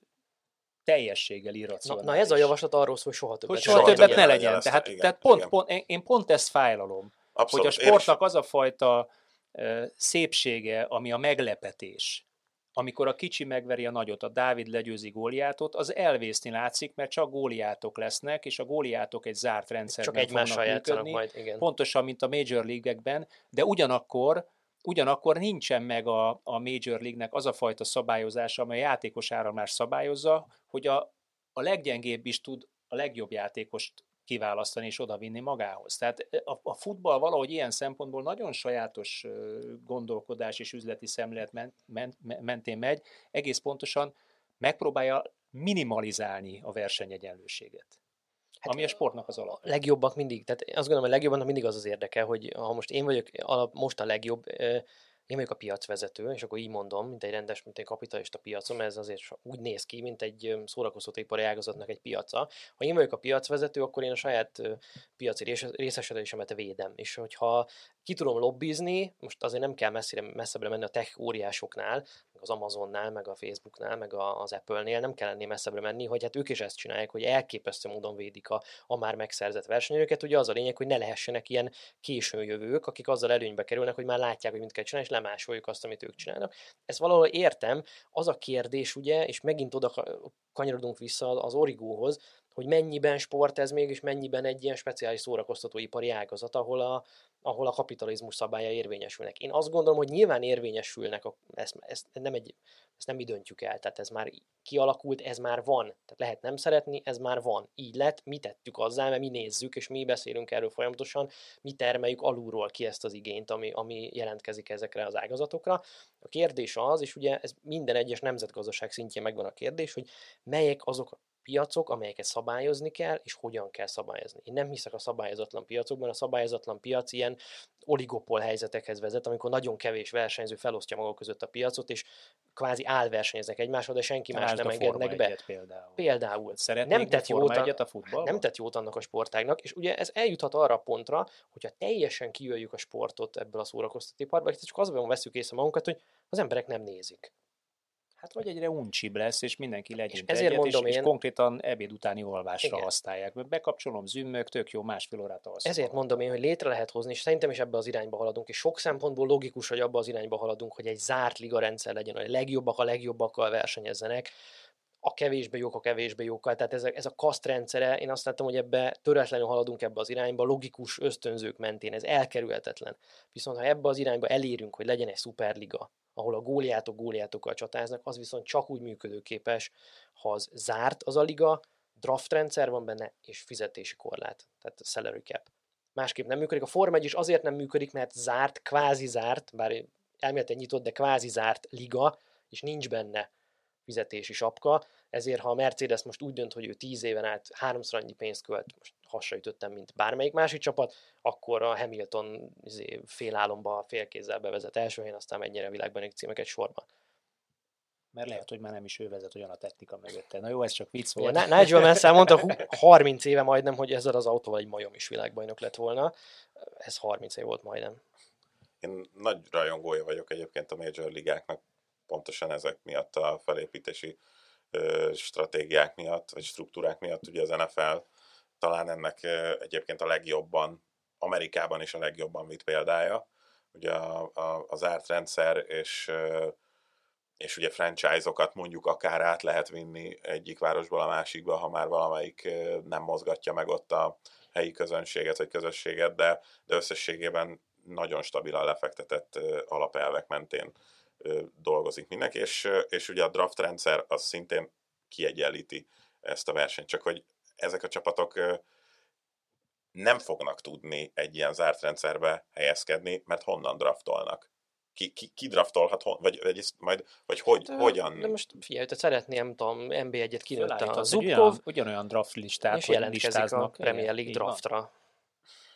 teljességgel irracionális. Na, na ez a javaslat arról szól, hogy soha többet, hogy soha többet ne legyen. legyen. Tehát, igen, tehát pont, igen. pont, én pont ezt fájlalom, Abszolút, hogy a sportnak az a fajta uh, szépsége, ami a meglepetés, amikor a kicsi megveri a nagyot, a Dávid legyőzi góliátot, az elvészni látszik, mert csak góliátok lesznek, és a góliátok egy zárt rendszerben csak egymással működni, majd, igen. pontosan, mint a Major League-ekben, de ugyanakkor Ugyanakkor nincsen meg a, a Major League-nek az a fajta szabályozása, amely a játékos áramlás szabályozza, hogy a, a leggyengébb is tud a legjobb játékost kiválasztani és odavinni magához. Tehát a, a futball valahogy ilyen szempontból nagyon sajátos gondolkodás és üzleti szemlélet ment, ment, mentén megy, egész pontosan megpróbálja minimalizálni a versenyegyenlőséget. Hát ami a sportnak az alap. A legjobbak mindig, tehát azt gondolom, hogy a legjobbaknak mindig az az érdeke, hogy ha most én vagyok most a legjobb, én vagyok a piacvezető, és akkor így mondom, mint egy rendes, mint egy kapitalista piacom, ez azért úgy néz ki, mint egy szórakoztatóipari ágazatnak egy piaca. Ha én vagyok a piacvezető, akkor én a saját piaci részesedésemet védem. És hogyha ki tudom lobbizni, most azért nem kell messzire, messzebbre menni a tech óriásoknál, az Amazonnál, meg a Facebooknál, meg az Apple-nél, nem kell ennél messzebbre menni, hogy hát ők is ezt csinálják, hogy elképesztő módon védik a, a már megszerzett versenyőket. Ugye az a lényeg, hogy ne lehessenek ilyen későn jövők, akik azzal előnybe kerülnek, hogy már látják, hogy mit kell csinálni, és lemásoljuk azt, amit ők csinálnak. Ezt valahol értem. Az a kérdés, ugye, és megint oda kanyarodunk vissza az origóhoz, hogy mennyiben sport ez még, és mennyiben egy ilyen speciális szórakoztatóipari ágazat, ahol a, ahol a kapitalizmus szabálya érvényesülnek. Én azt gondolom, hogy nyilván érvényesülnek, a, ezt, ezt, nem egy, ezt nem mi döntjük el, tehát ez már kialakult, ez már van. Tehát lehet nem szeretni, ez már van. Így lett, mi tettük azzá, mert mi nézzük, és mi beszélünk erről folyamatosan, mi termeljük alulról ki ezt az igényt, ami, ami jelentkezik ezekre az ágazatokra. A kérdés az, és ugye ez minden egyes nemzetgazdaság szintjén megvan a kérdés, hogy melyek azok piacok, amelyeket szabályozni kell, és hogyan kell szabályozni. Én nem hiszek a szabályozatlan piacokban, a szabályozatlan piac ilyen oligopol helyzetekhez vezet, amikor nagyon kevés versenyző felosztja maga között a piacot, és kvázi állversenyeznek egymással, de senki más nem engednek be. Például. például. nem tett, jót a, a nem tett jót annak a sportágnak, és ugye ez eljuthat arra a pontra, hogyha teljesen kijöjjük a sportot ebből a szórakoztatóiparból, csak azban veszük észre magunkat, hogy az emberek nem nézik. Hát vagy egyre uncsibb lesz, és mindenki legyen és ezért egyet, mondom és, én, és konkrétan ebéd utáni olvásra igen. használják. Bekapcsolom, zümmög, tök jó, másfél órát alszom. Ezért mondom én, hogy létre lehet hozni, és szerintem is ebbe az irányba haladunk, és sok szempontból logikus, hogy abba az irányba haladunk, hogy egy zárt liga rendszer legyen, hogy a legjobbak a legjobbakkal versenyezzenek, a kevésbé jók a kevésbé jókkal. Tehát ez a, ez a kasztrendszere, én azt láttam, hogy ebbe töretlenül haladunk ebbe az irányba, logikus ösztönzők mentén, ez elkerülhetetlen. Viszont ha ebbe az irányba elérünk, hogy legyen egy szuperliga, ahol a góliátok góliátokkal csatáznak, az viszont csak úgy működőképes, ha az zárt az a liga, draft rendszer van benne, és fizetési korlát, tehát salary cap. Másképp nem működik. A Form 1 is azért nem működik, mert zárt, kvázi zárt, bár elméletileg nyitott, de kvázi zárt liga, és nincs benne fizetési sapka, ezért ha a Mercedes most úgy dönt, hogy ő 10 éven át háromszor annyi pénzt költ, most hasra ütöttem, mint bármelyik másik csapat, akkor a Hamilton izé, álomba, félkézzel bevezet első helyen, aztán megy nyere világban címeket sorban. Mert lehet, hogy már nem is ő vezet olyan a technika mögötte. Na jó, ez csak vicc volt. Ja, Nigel Mansell mondta 30 éve majdnem, hogy ezzel az autóval egy majom is világbajnok lett volna. Ez 30 év volt majdnem. Én nagy rajongója vagyok egyébként a Major ligáknak, pontosan ezek miatt a felépítési stratégiák miatt, vagy struktúrák miatt, ugye az NFL talán ennek egyébként a legjobban, Amerikában is a legjobban mit példája, ugye a, a, az árt rendszer, és és ugye franchise-okat mondjuk akár át lehet vinni egyik városból a másikba, ha már valamelyik nem mozgatja meg ott a helyi közönséget vagy közösséget, de, de összességében nagyon stabilan lefektetett alapelvek mentén dolgozik mindenki, és, és ugye a draft rendszer az szintén kiegyenlíti ezt a versenyt, csak hogy ezek a csapatok nem fognak tudni egy ilyen zárt rendszerbe helyezkedni, mert honnan draftolnak. Ki, ki, ki draftolhat, vagy, vagy, ezt majd, vagy hogy, hát, hogyan? De most figyelj, te szeretném, nem tudom, NB1-et kinőtt a Zubkov, ugyan, ugyanolyan draft listát, és jelentkezik a Premier League draftra.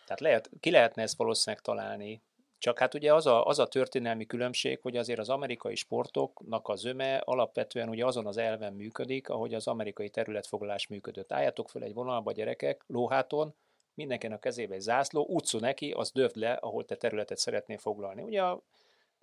Tehát lehet, ki lehetne ezt valószínűleg találni csak hát ugye az a, az a történelmi különbség, hogy azért az amerikai sportoknak a zöme alapvetően ugye azon az elven működik, ahogy az amerikai területfoglalás működött. Álljatok fel egy vonalba, gyerekek, lóháton, mindenkinek a kezébe egy zászló, utcú neki, az dövd le, ahol te területet szeretnél foglalni. Ugye a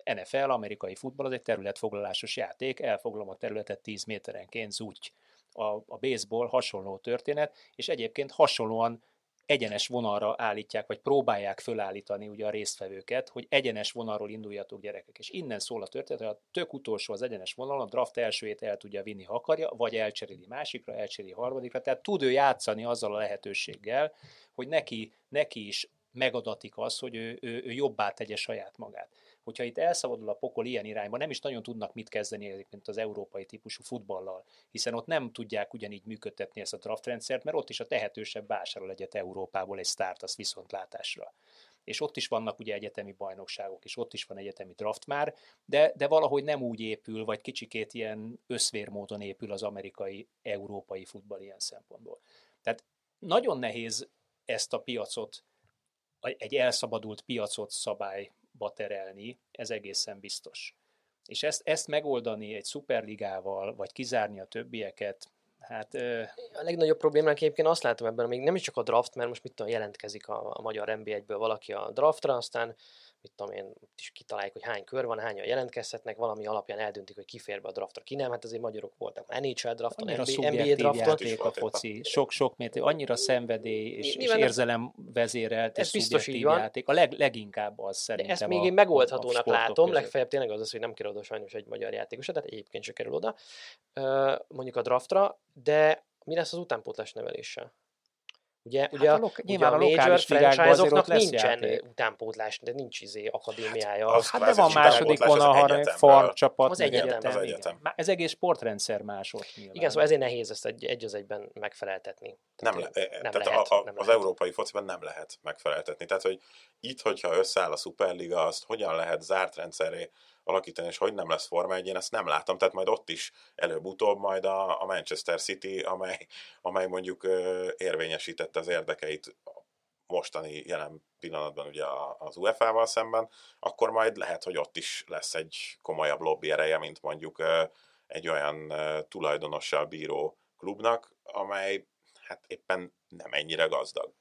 NFL, amerikai futball, az egy területfoglalásos játék, elfoglalom a területet 10 méterenként, úgy. A, a baseball hasonló történet, és egyébként hasonlóan egyenes vonalra állítják, vagy próbálják fölállítani ugye a résztvevőket, hogy egyenes vonalról induljatok gyerekek. És innen szól a történet, hogy a tök utolsó az egyenes vonalon, a draft elsőjét el tudja vinni, ha akarja, vagy elcseréli másikra, elcseréli harmadikra. Tehát tud ő játszani azzal a lehetőséggel, hogy neki, neki is megadatik az, hogy ő, ő, ő jobbá tegye saját magát hogyha itt elszabadul a pokol ilyen irányba, nem is nagyon tudnak mit kezdeni mint az európai típusú futballal, hiszen ott nem tudják ugyanígy működtetni ezt a draftrendszert, mert ott is a tehetősebb vásárol egyet Európából egy sztárt, az viszontlátásra és ott is vannak ugye egyetemi bajnokságok, és ott is van egyetemi draft már, de, de valahogy nem úgy épül, vagy kicsikét ilyen összvérmódon épül az amerikai, európai futball ilyen szempontból. Tehát nagyon nehéz ezt a piacot, egy elszabadult piacot szabály terelni, ez egészen biztos. És ezt, ezt megoldani egy szuperligával, vagy kizárni a többieket, hát... A legnagyobb problémák egyébként azt látom ebben, még nem is csak a draft, mert most mit tudom, jelentkezik a, a magyar NB1-ből valaki a draftra, aztán mit tudom én, is kitaláljuk, hogy hány kör van, hányan jelentkezhetnek, valami alapján eldöntik, hogy ki fér be a draftra, ki nem. Hát azért magyarok voltak már NHL drafton, NBA, NBA drafton. a foci, sok-sok mérték, annyira szenvedély és, és érzelem vezérelt, ez biztos így van. játék. A leg, leginkább az szerintem De ezt még én megoldhatónak a látom, között. legfeljebb tényleg az az, hogy nem kerül oda sajnos egy magyar játékos, tehát egyébként se kerül oda, mondjuk a draftra, de mi lesz az utánpótlás neveléssel? Ugye, hát ugye, a, lok- ugye a, a major franchise-oknak nincsen játék. utánpótlás, de nincs izé akadémiája. Az hát de van második vonal, ha farm csapat. Az egyetem. egyetem. Az egyetem. Igen. Ez egész sportrendszer más ott nyilván. Igen, szóval ezért nehéz ezt egy, egy az egyben megfeleltetni. Tehát nem, le, nem tehát lehet, a, a, nem az lehet. európai fociban nem lehet megfeleltetni. Tehát, hogy itt, hogyha összeáll a Superliga, azt hogyan lehet zárt rendszeré alakítani, és hogy nem lesz Forma 1, én ezt nem látom, tehát majd ott is előbb-utóbb majd a, a Manchester City, amely, amely mondjuk érvényesítette az érdekeit mostani jelen pillanatban ugye az UEFA-val szemben, akkor majd lehet, hogy ott is lesz egy komolyabb lobby ereje, mint mondjuk egy olyan tulajdonossal bíró klubnak, amely hát éppen nem ennyire gazdag.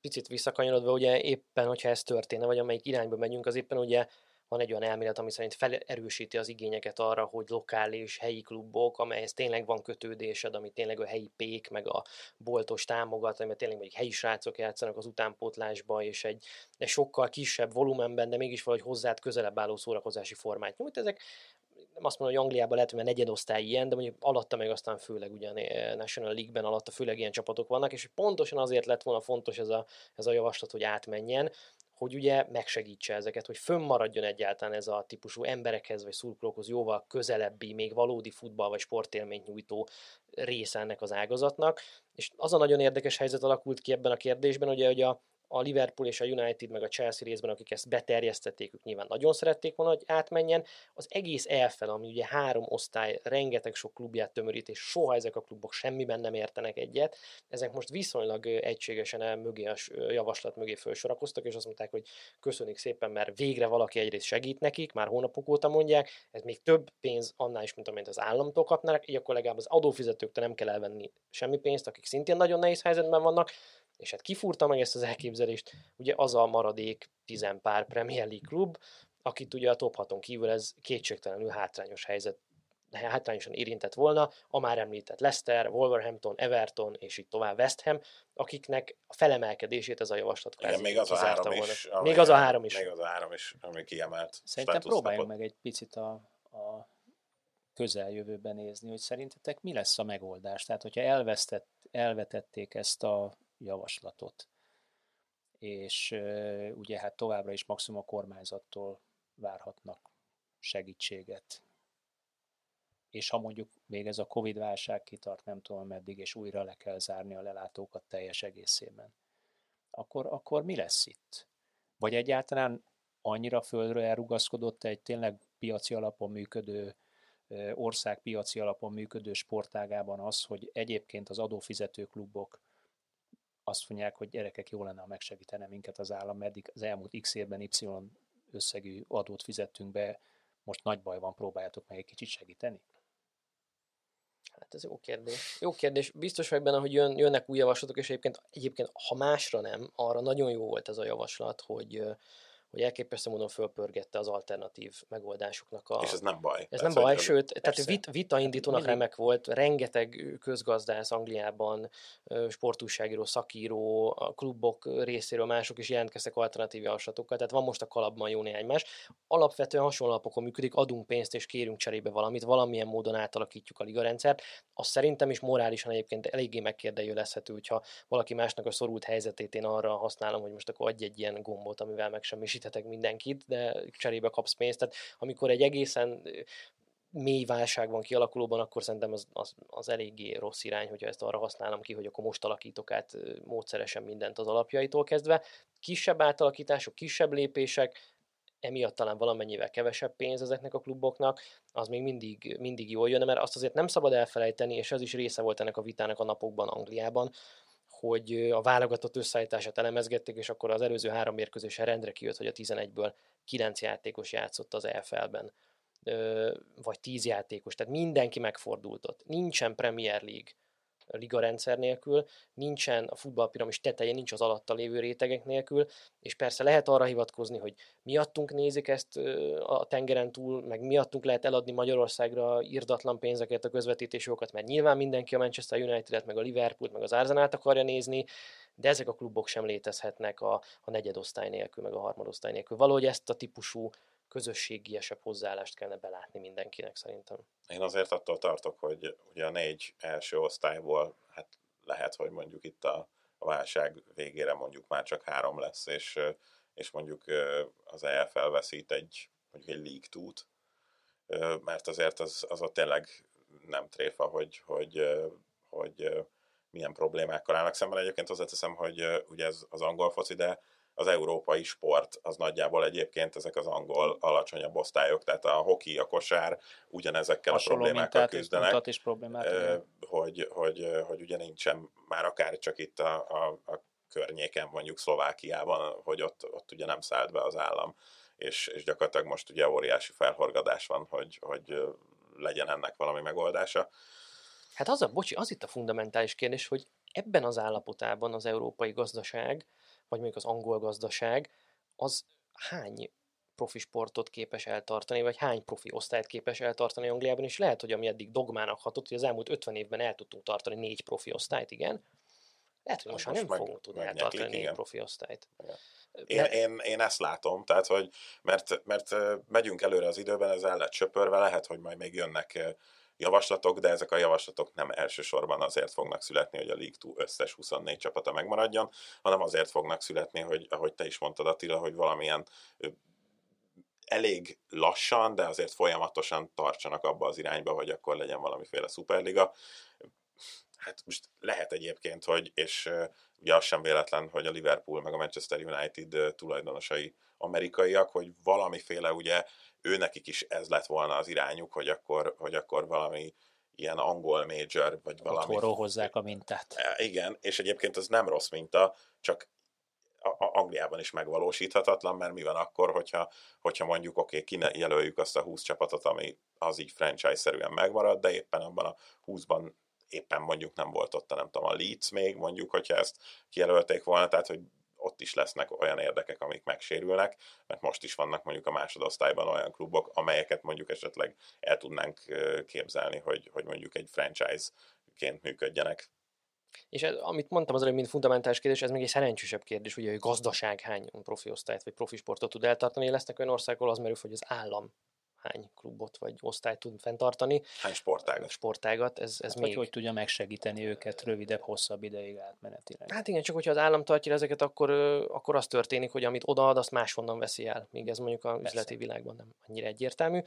Picit visszakanyarodva, ugye éppen, hogyha ez történne, vagy amelyik irányba megyünk, az éppen ugye van egy olyan elmélet, ami szerint felerősíti az igényeket arra, hogy lokális, helyi klubok, amelyhez tényleg van kötődésed, ami tényleg a helyi pék, meg a boltos támogat, mert tényleg mondjuk helyi srácok játszanak az utánpótlásba, és egy, egy sokkal kisebb volumenben, de mégis valahogy hozzád közelebb álló szórakozási formát nyújt. Ezek azt mondom, hogy Angliában lehet, hogy negyedosztály ilyen, de mondjuk alatta meg aztán főleg ugyan eh, National League-ben alatta főleg ilyen csapatok vannak, és pontosan azért lett volna fontos ez a, ez a javaslat, hogy átmenjen, hogy ugye megsegítse ezeket, hogy fönnmaradjon egyáltalán ez a típusú emberekhez vagy szurkolókhoz jóval közelebbi, még valódi futball vagy sportélményt nyújtó része ennek az ágazatnak. És az a nagyon érdekes helyzet alakult ki ebben a kérdésben, ugye, hogy a, a Liverpool és a United, meg a Chelsea részben, akik ezt beterjesztették, ők nyilván nagyon szerették volna, hogy átmenjen. Az egész elfel, ami ugye három osztály, rengeteg sok klubját tömörít, és soha ezek a klubok semmiben nem értenek egyet, ezek most viszonylag egységesen el mögé a javaslat mögé felsorakoztak, és azt mondták, hogy köszönik szépen, mert végre valaki egyrészt segít nekik, már hónapok óta mondják, ez még több pénz annál is, mint amit az államtól kapnának, így akkor legalább az adófizetőktől nem kell elvenni semmi pénzt, akik szintén nagyon nehéz helyzetben vannak, és hát kifúrta meg ezt az elképzelést, ugye az a maradék tizenpár Premier League klub, akit ugye a top 6 kívül ez kétségtelenül hátrányos helyzet hátrányosan érintett volna, a már említett Leicester, Wolverhampton, Everton és így tovább West Ham, akiknek a felemelkedését ez a javaslat Igen, még az a három volna. is. Még az a három is. Még az a három is, ami kiemelt. Szerintem próbáljunk meg egy picit a, a közeljövőben nézni, hogy szerintetek mi lesz a megoldás. Tehát, hogyha elvesztett, elvetették ezt a javaslatot. És ugye hát továbbra is maximum a kormányzattól várhatnak segítséget. És ha mondjuk még ez a Covid válság kitart nem tudom meddig, és újra le kell zárni a lelátókat teljes egészében, akkor, akkor mi lesz itt? Vagy egyáltalán annyira földre elrugaszkodott egy tényleg piaci alapon működő ország piaci alapon működő sportágában az, hogy egyébként az adófizető klubok azt mondják, hogy gyerekek, jó lenne, ha megsegítene minket az állam, meddig az elmúlt x évben Y összegű adót fizettünk be, most nagy baj van, próbáljátok meg egy kicsit segíteni? Hát ez jó kérdés. Jó kérdés. Biztos vagy benne, hogy jön, jönnek új javaslatok, és egyébként, egyébként, ha másra nem, arra nagyon jó volt ez a javaslat, hogy hogy elképesztő módon fölpörgette az alternatív megoldásoknak a... És ez nem baj. Ez nem baj, sőt, persze. tehát vit, indítónak remek volt, rengeteg közgazdász Angliában, sportúságíró, szakíró, a klubok részéről mások is jelentkeztek alternatív javaslatokkal, tehát van most a kalapban jó néhány más. Alapvetően hasonló alapokon működik, adunk pénzt és kérünk cserébe valamit, valamilyen módon átalakítjuk a ligarendszert. Az szerintem is morálisan egyébként eléggé megkérdőjelezhető, hogyha valaki másnak a szorult helyzetét én arra használom, hogy most akkor adj egy ilyen gombot, amivel megsemmisít erősíthetek mindenkit, de cserébe kapsz pénzt. Tehát amikor egy egészen mély válság van kialakulóban, akkor szerintem az, az, az eléggé rossz irány, hogyha ezt arra használom ki, hogy akkor most alakítok át módszeresen mindent az alapjaitól kezdve. Kisebb átalakítások, kisebb lépések, emiatt talán valamennyivel kevesebb pénz ezeknek a kluboknak, az még mindig, mindig jól jön, mert azt azért nem szabad elfelejteni, és ez is része volt ennek a vitának a napokban Angliában, hogy a válogatott összeállítását elemezgették, és akkor az előző három mérkőzésen rendre kijött, hogy a 11-ből 9 játékos játszott az EFL-ben, vagy 10 játékos, tehát mindenki megfordult ott. Nincsen Premier League liga rendszer nélkül, nincsen a futballpiramis tetején, nincs az alatta lévő rétegek nélkül, és persze lehet arra hivatkozni, hogy miattunk nézik ezt a tengeren túl, meg miattunk lehet eladni Magyarországra írdatlan pénzeket a közvetítésokat, mert nyilván mindenki a Manchester United-et, meg a Liverpool meg az Arsenal-t akarja nézni, de ezek a klubok sem létezhetnek a, a negyedosztály nélkül, meg a harmadosztály nélkül. Valahogy ezt a típusú közösségiesebb hozzáállást kellene belátni mindenkinek szerintem. Én azért attól tartok, hogy ugye a négy első osztályból, hát lehet, hogy mondjuk itt a, a válság végére mondjuk már csak három lesz, és, és mondjuk az EFL veszít egy, mondjuk egy League tút, mert azért az, az ott tényleg nem tréfa, hogy, hogy, hogy milyen problémákkal állnak szemben. Egyébként hozzáteszem, hogy ugye ez az angol foci, de az európai sport az nagyjából egyébként ezek az angol alacsonyabb osztályok, tehát a hoki, a kosár ugyanezekkel Hasonló a problémákkal küzdenek, és problémát, hogy, hogy, hogy ugye nincsen már akár csak itt a, a, a környéken, mondjuk Szlovákiában, hogy ott, ott ugye nem szállt be az állam, és, és gyakorlatilag most ugye óriási felhorgadás van, hogy, hogy legyen ennek valami megoldása. Hát az a, bocsi, az itt a fundamentális kérdés, hogy ebben az állapotában az európai gazdaság vagy mondjuk az angol gazdaság, az hány profi sportot képes eltartani, vagy hány profi osztályt képes eltartani Angliában, és lehet, hogy ami eddig dogmának hatott, hogy az elmúlt 50 évben el tudtunk tartani négy profi osztályt, igen, lehet, hogy most, most nem meg, fogunk tudni eltartani négy igen. profi osztályt. Igen. Én, én, én ezt látom, tehát, hogy mert, mert megyünk előre az időben, ez el lett söpörve, lehet, hogy majd még jönnek javaslatok, de ezek a javaslatok nem elsősorban azért fognak születni, hogy a League 2 összes 24 csapata megmaradjon, hanem azért fognak születni, hogy ahogy te is mondtad Attila, hogy valamilyen elég lassan, de azért folyamatosan tartsanak abba az irányba, hogy akkor legyen valamiféle szuperliga. Hát most lehet egyébként, hogy, és ugye az sem véletlen, hogy a Liverpool meg a Manchester United tulajdonosai amerikaiak, hogy valamiféle ugye ő nekik is ez lett volna az irányuk, hogy akkor, hogy akkor valami ilyen angol major, vagy valami... Otthonról hozzák a mintát. E, igen, és egyébként ez nem rossz minta, csak a Angliában is megvalósíthatatlan, mert mi van akkor, hogyha, hogyha mondjuk oké, okay, kijelöljük azt a 20 csapatot, ami az így franchise-szerűen megmarad, de éppen abban a 20-ban éppen mondjuk nem volt ott, nem tudom, a Leeds még, mondjuk, hogyha ezt kijelölték volna, tehát hogy is lesznek olyan érdekek, amik megsérülnek, mert most is vannak mondjuk a másodosztályban olyan klubok, amelyeket mondjuk esetleg el tudnánk képzelni, hogy, hogy mondjuk egy franchise-ként működjenek. És ez, amit mondtam az előbb, mint fundamentális kérdés, ez még egy szerencsésebb kérdés, ugye, hogy gazdaság hány profi osztályt vagy profi sportot tud eltartani. Lesznek olyan országok, az merül, hogy az állam hány klubot vagy osztályt tud fenntartani. Hány sportágat. Sportágat, ez, ez hát, még... Hogy, hogy tudja megsegíteni őket rövidebb, hosszabb ideig átmenetileg. Hát igen, csak hogyha az állam tartja ezeket, akkor, akkor az történik, hogy amit odaad, azt máshonnan veszi el. Míg ez mondjuk a Persze. üzleti világban nem annyira egyértelmű.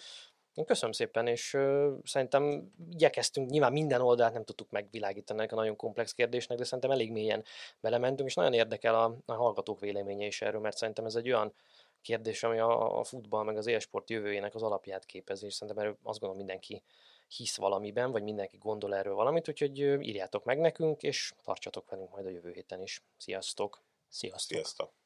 Én köszönöm szépen, és uh, szerintem igyekeztünk, nyilván minden oldalt nem tudtuk megvilágítani ennek a nagyon komplex kérdésnek, de szerintem elég mélyen belementünk, és nagyon érdekel a, a hallgatók véleménye is erről, mert szerintem ez egy olyan kérdés, ami a, a futball meg az élsport jövőjének az alapját képezi, és szerintem erről azt gondolom mindenki hisz valamiben, vagy mindenki gondol erről valamit, úgyhogy írjátok meg nekünk, és tartsatok velünk majd a jövő héten is. Sziasztok! Sziasztok! Sziasztok.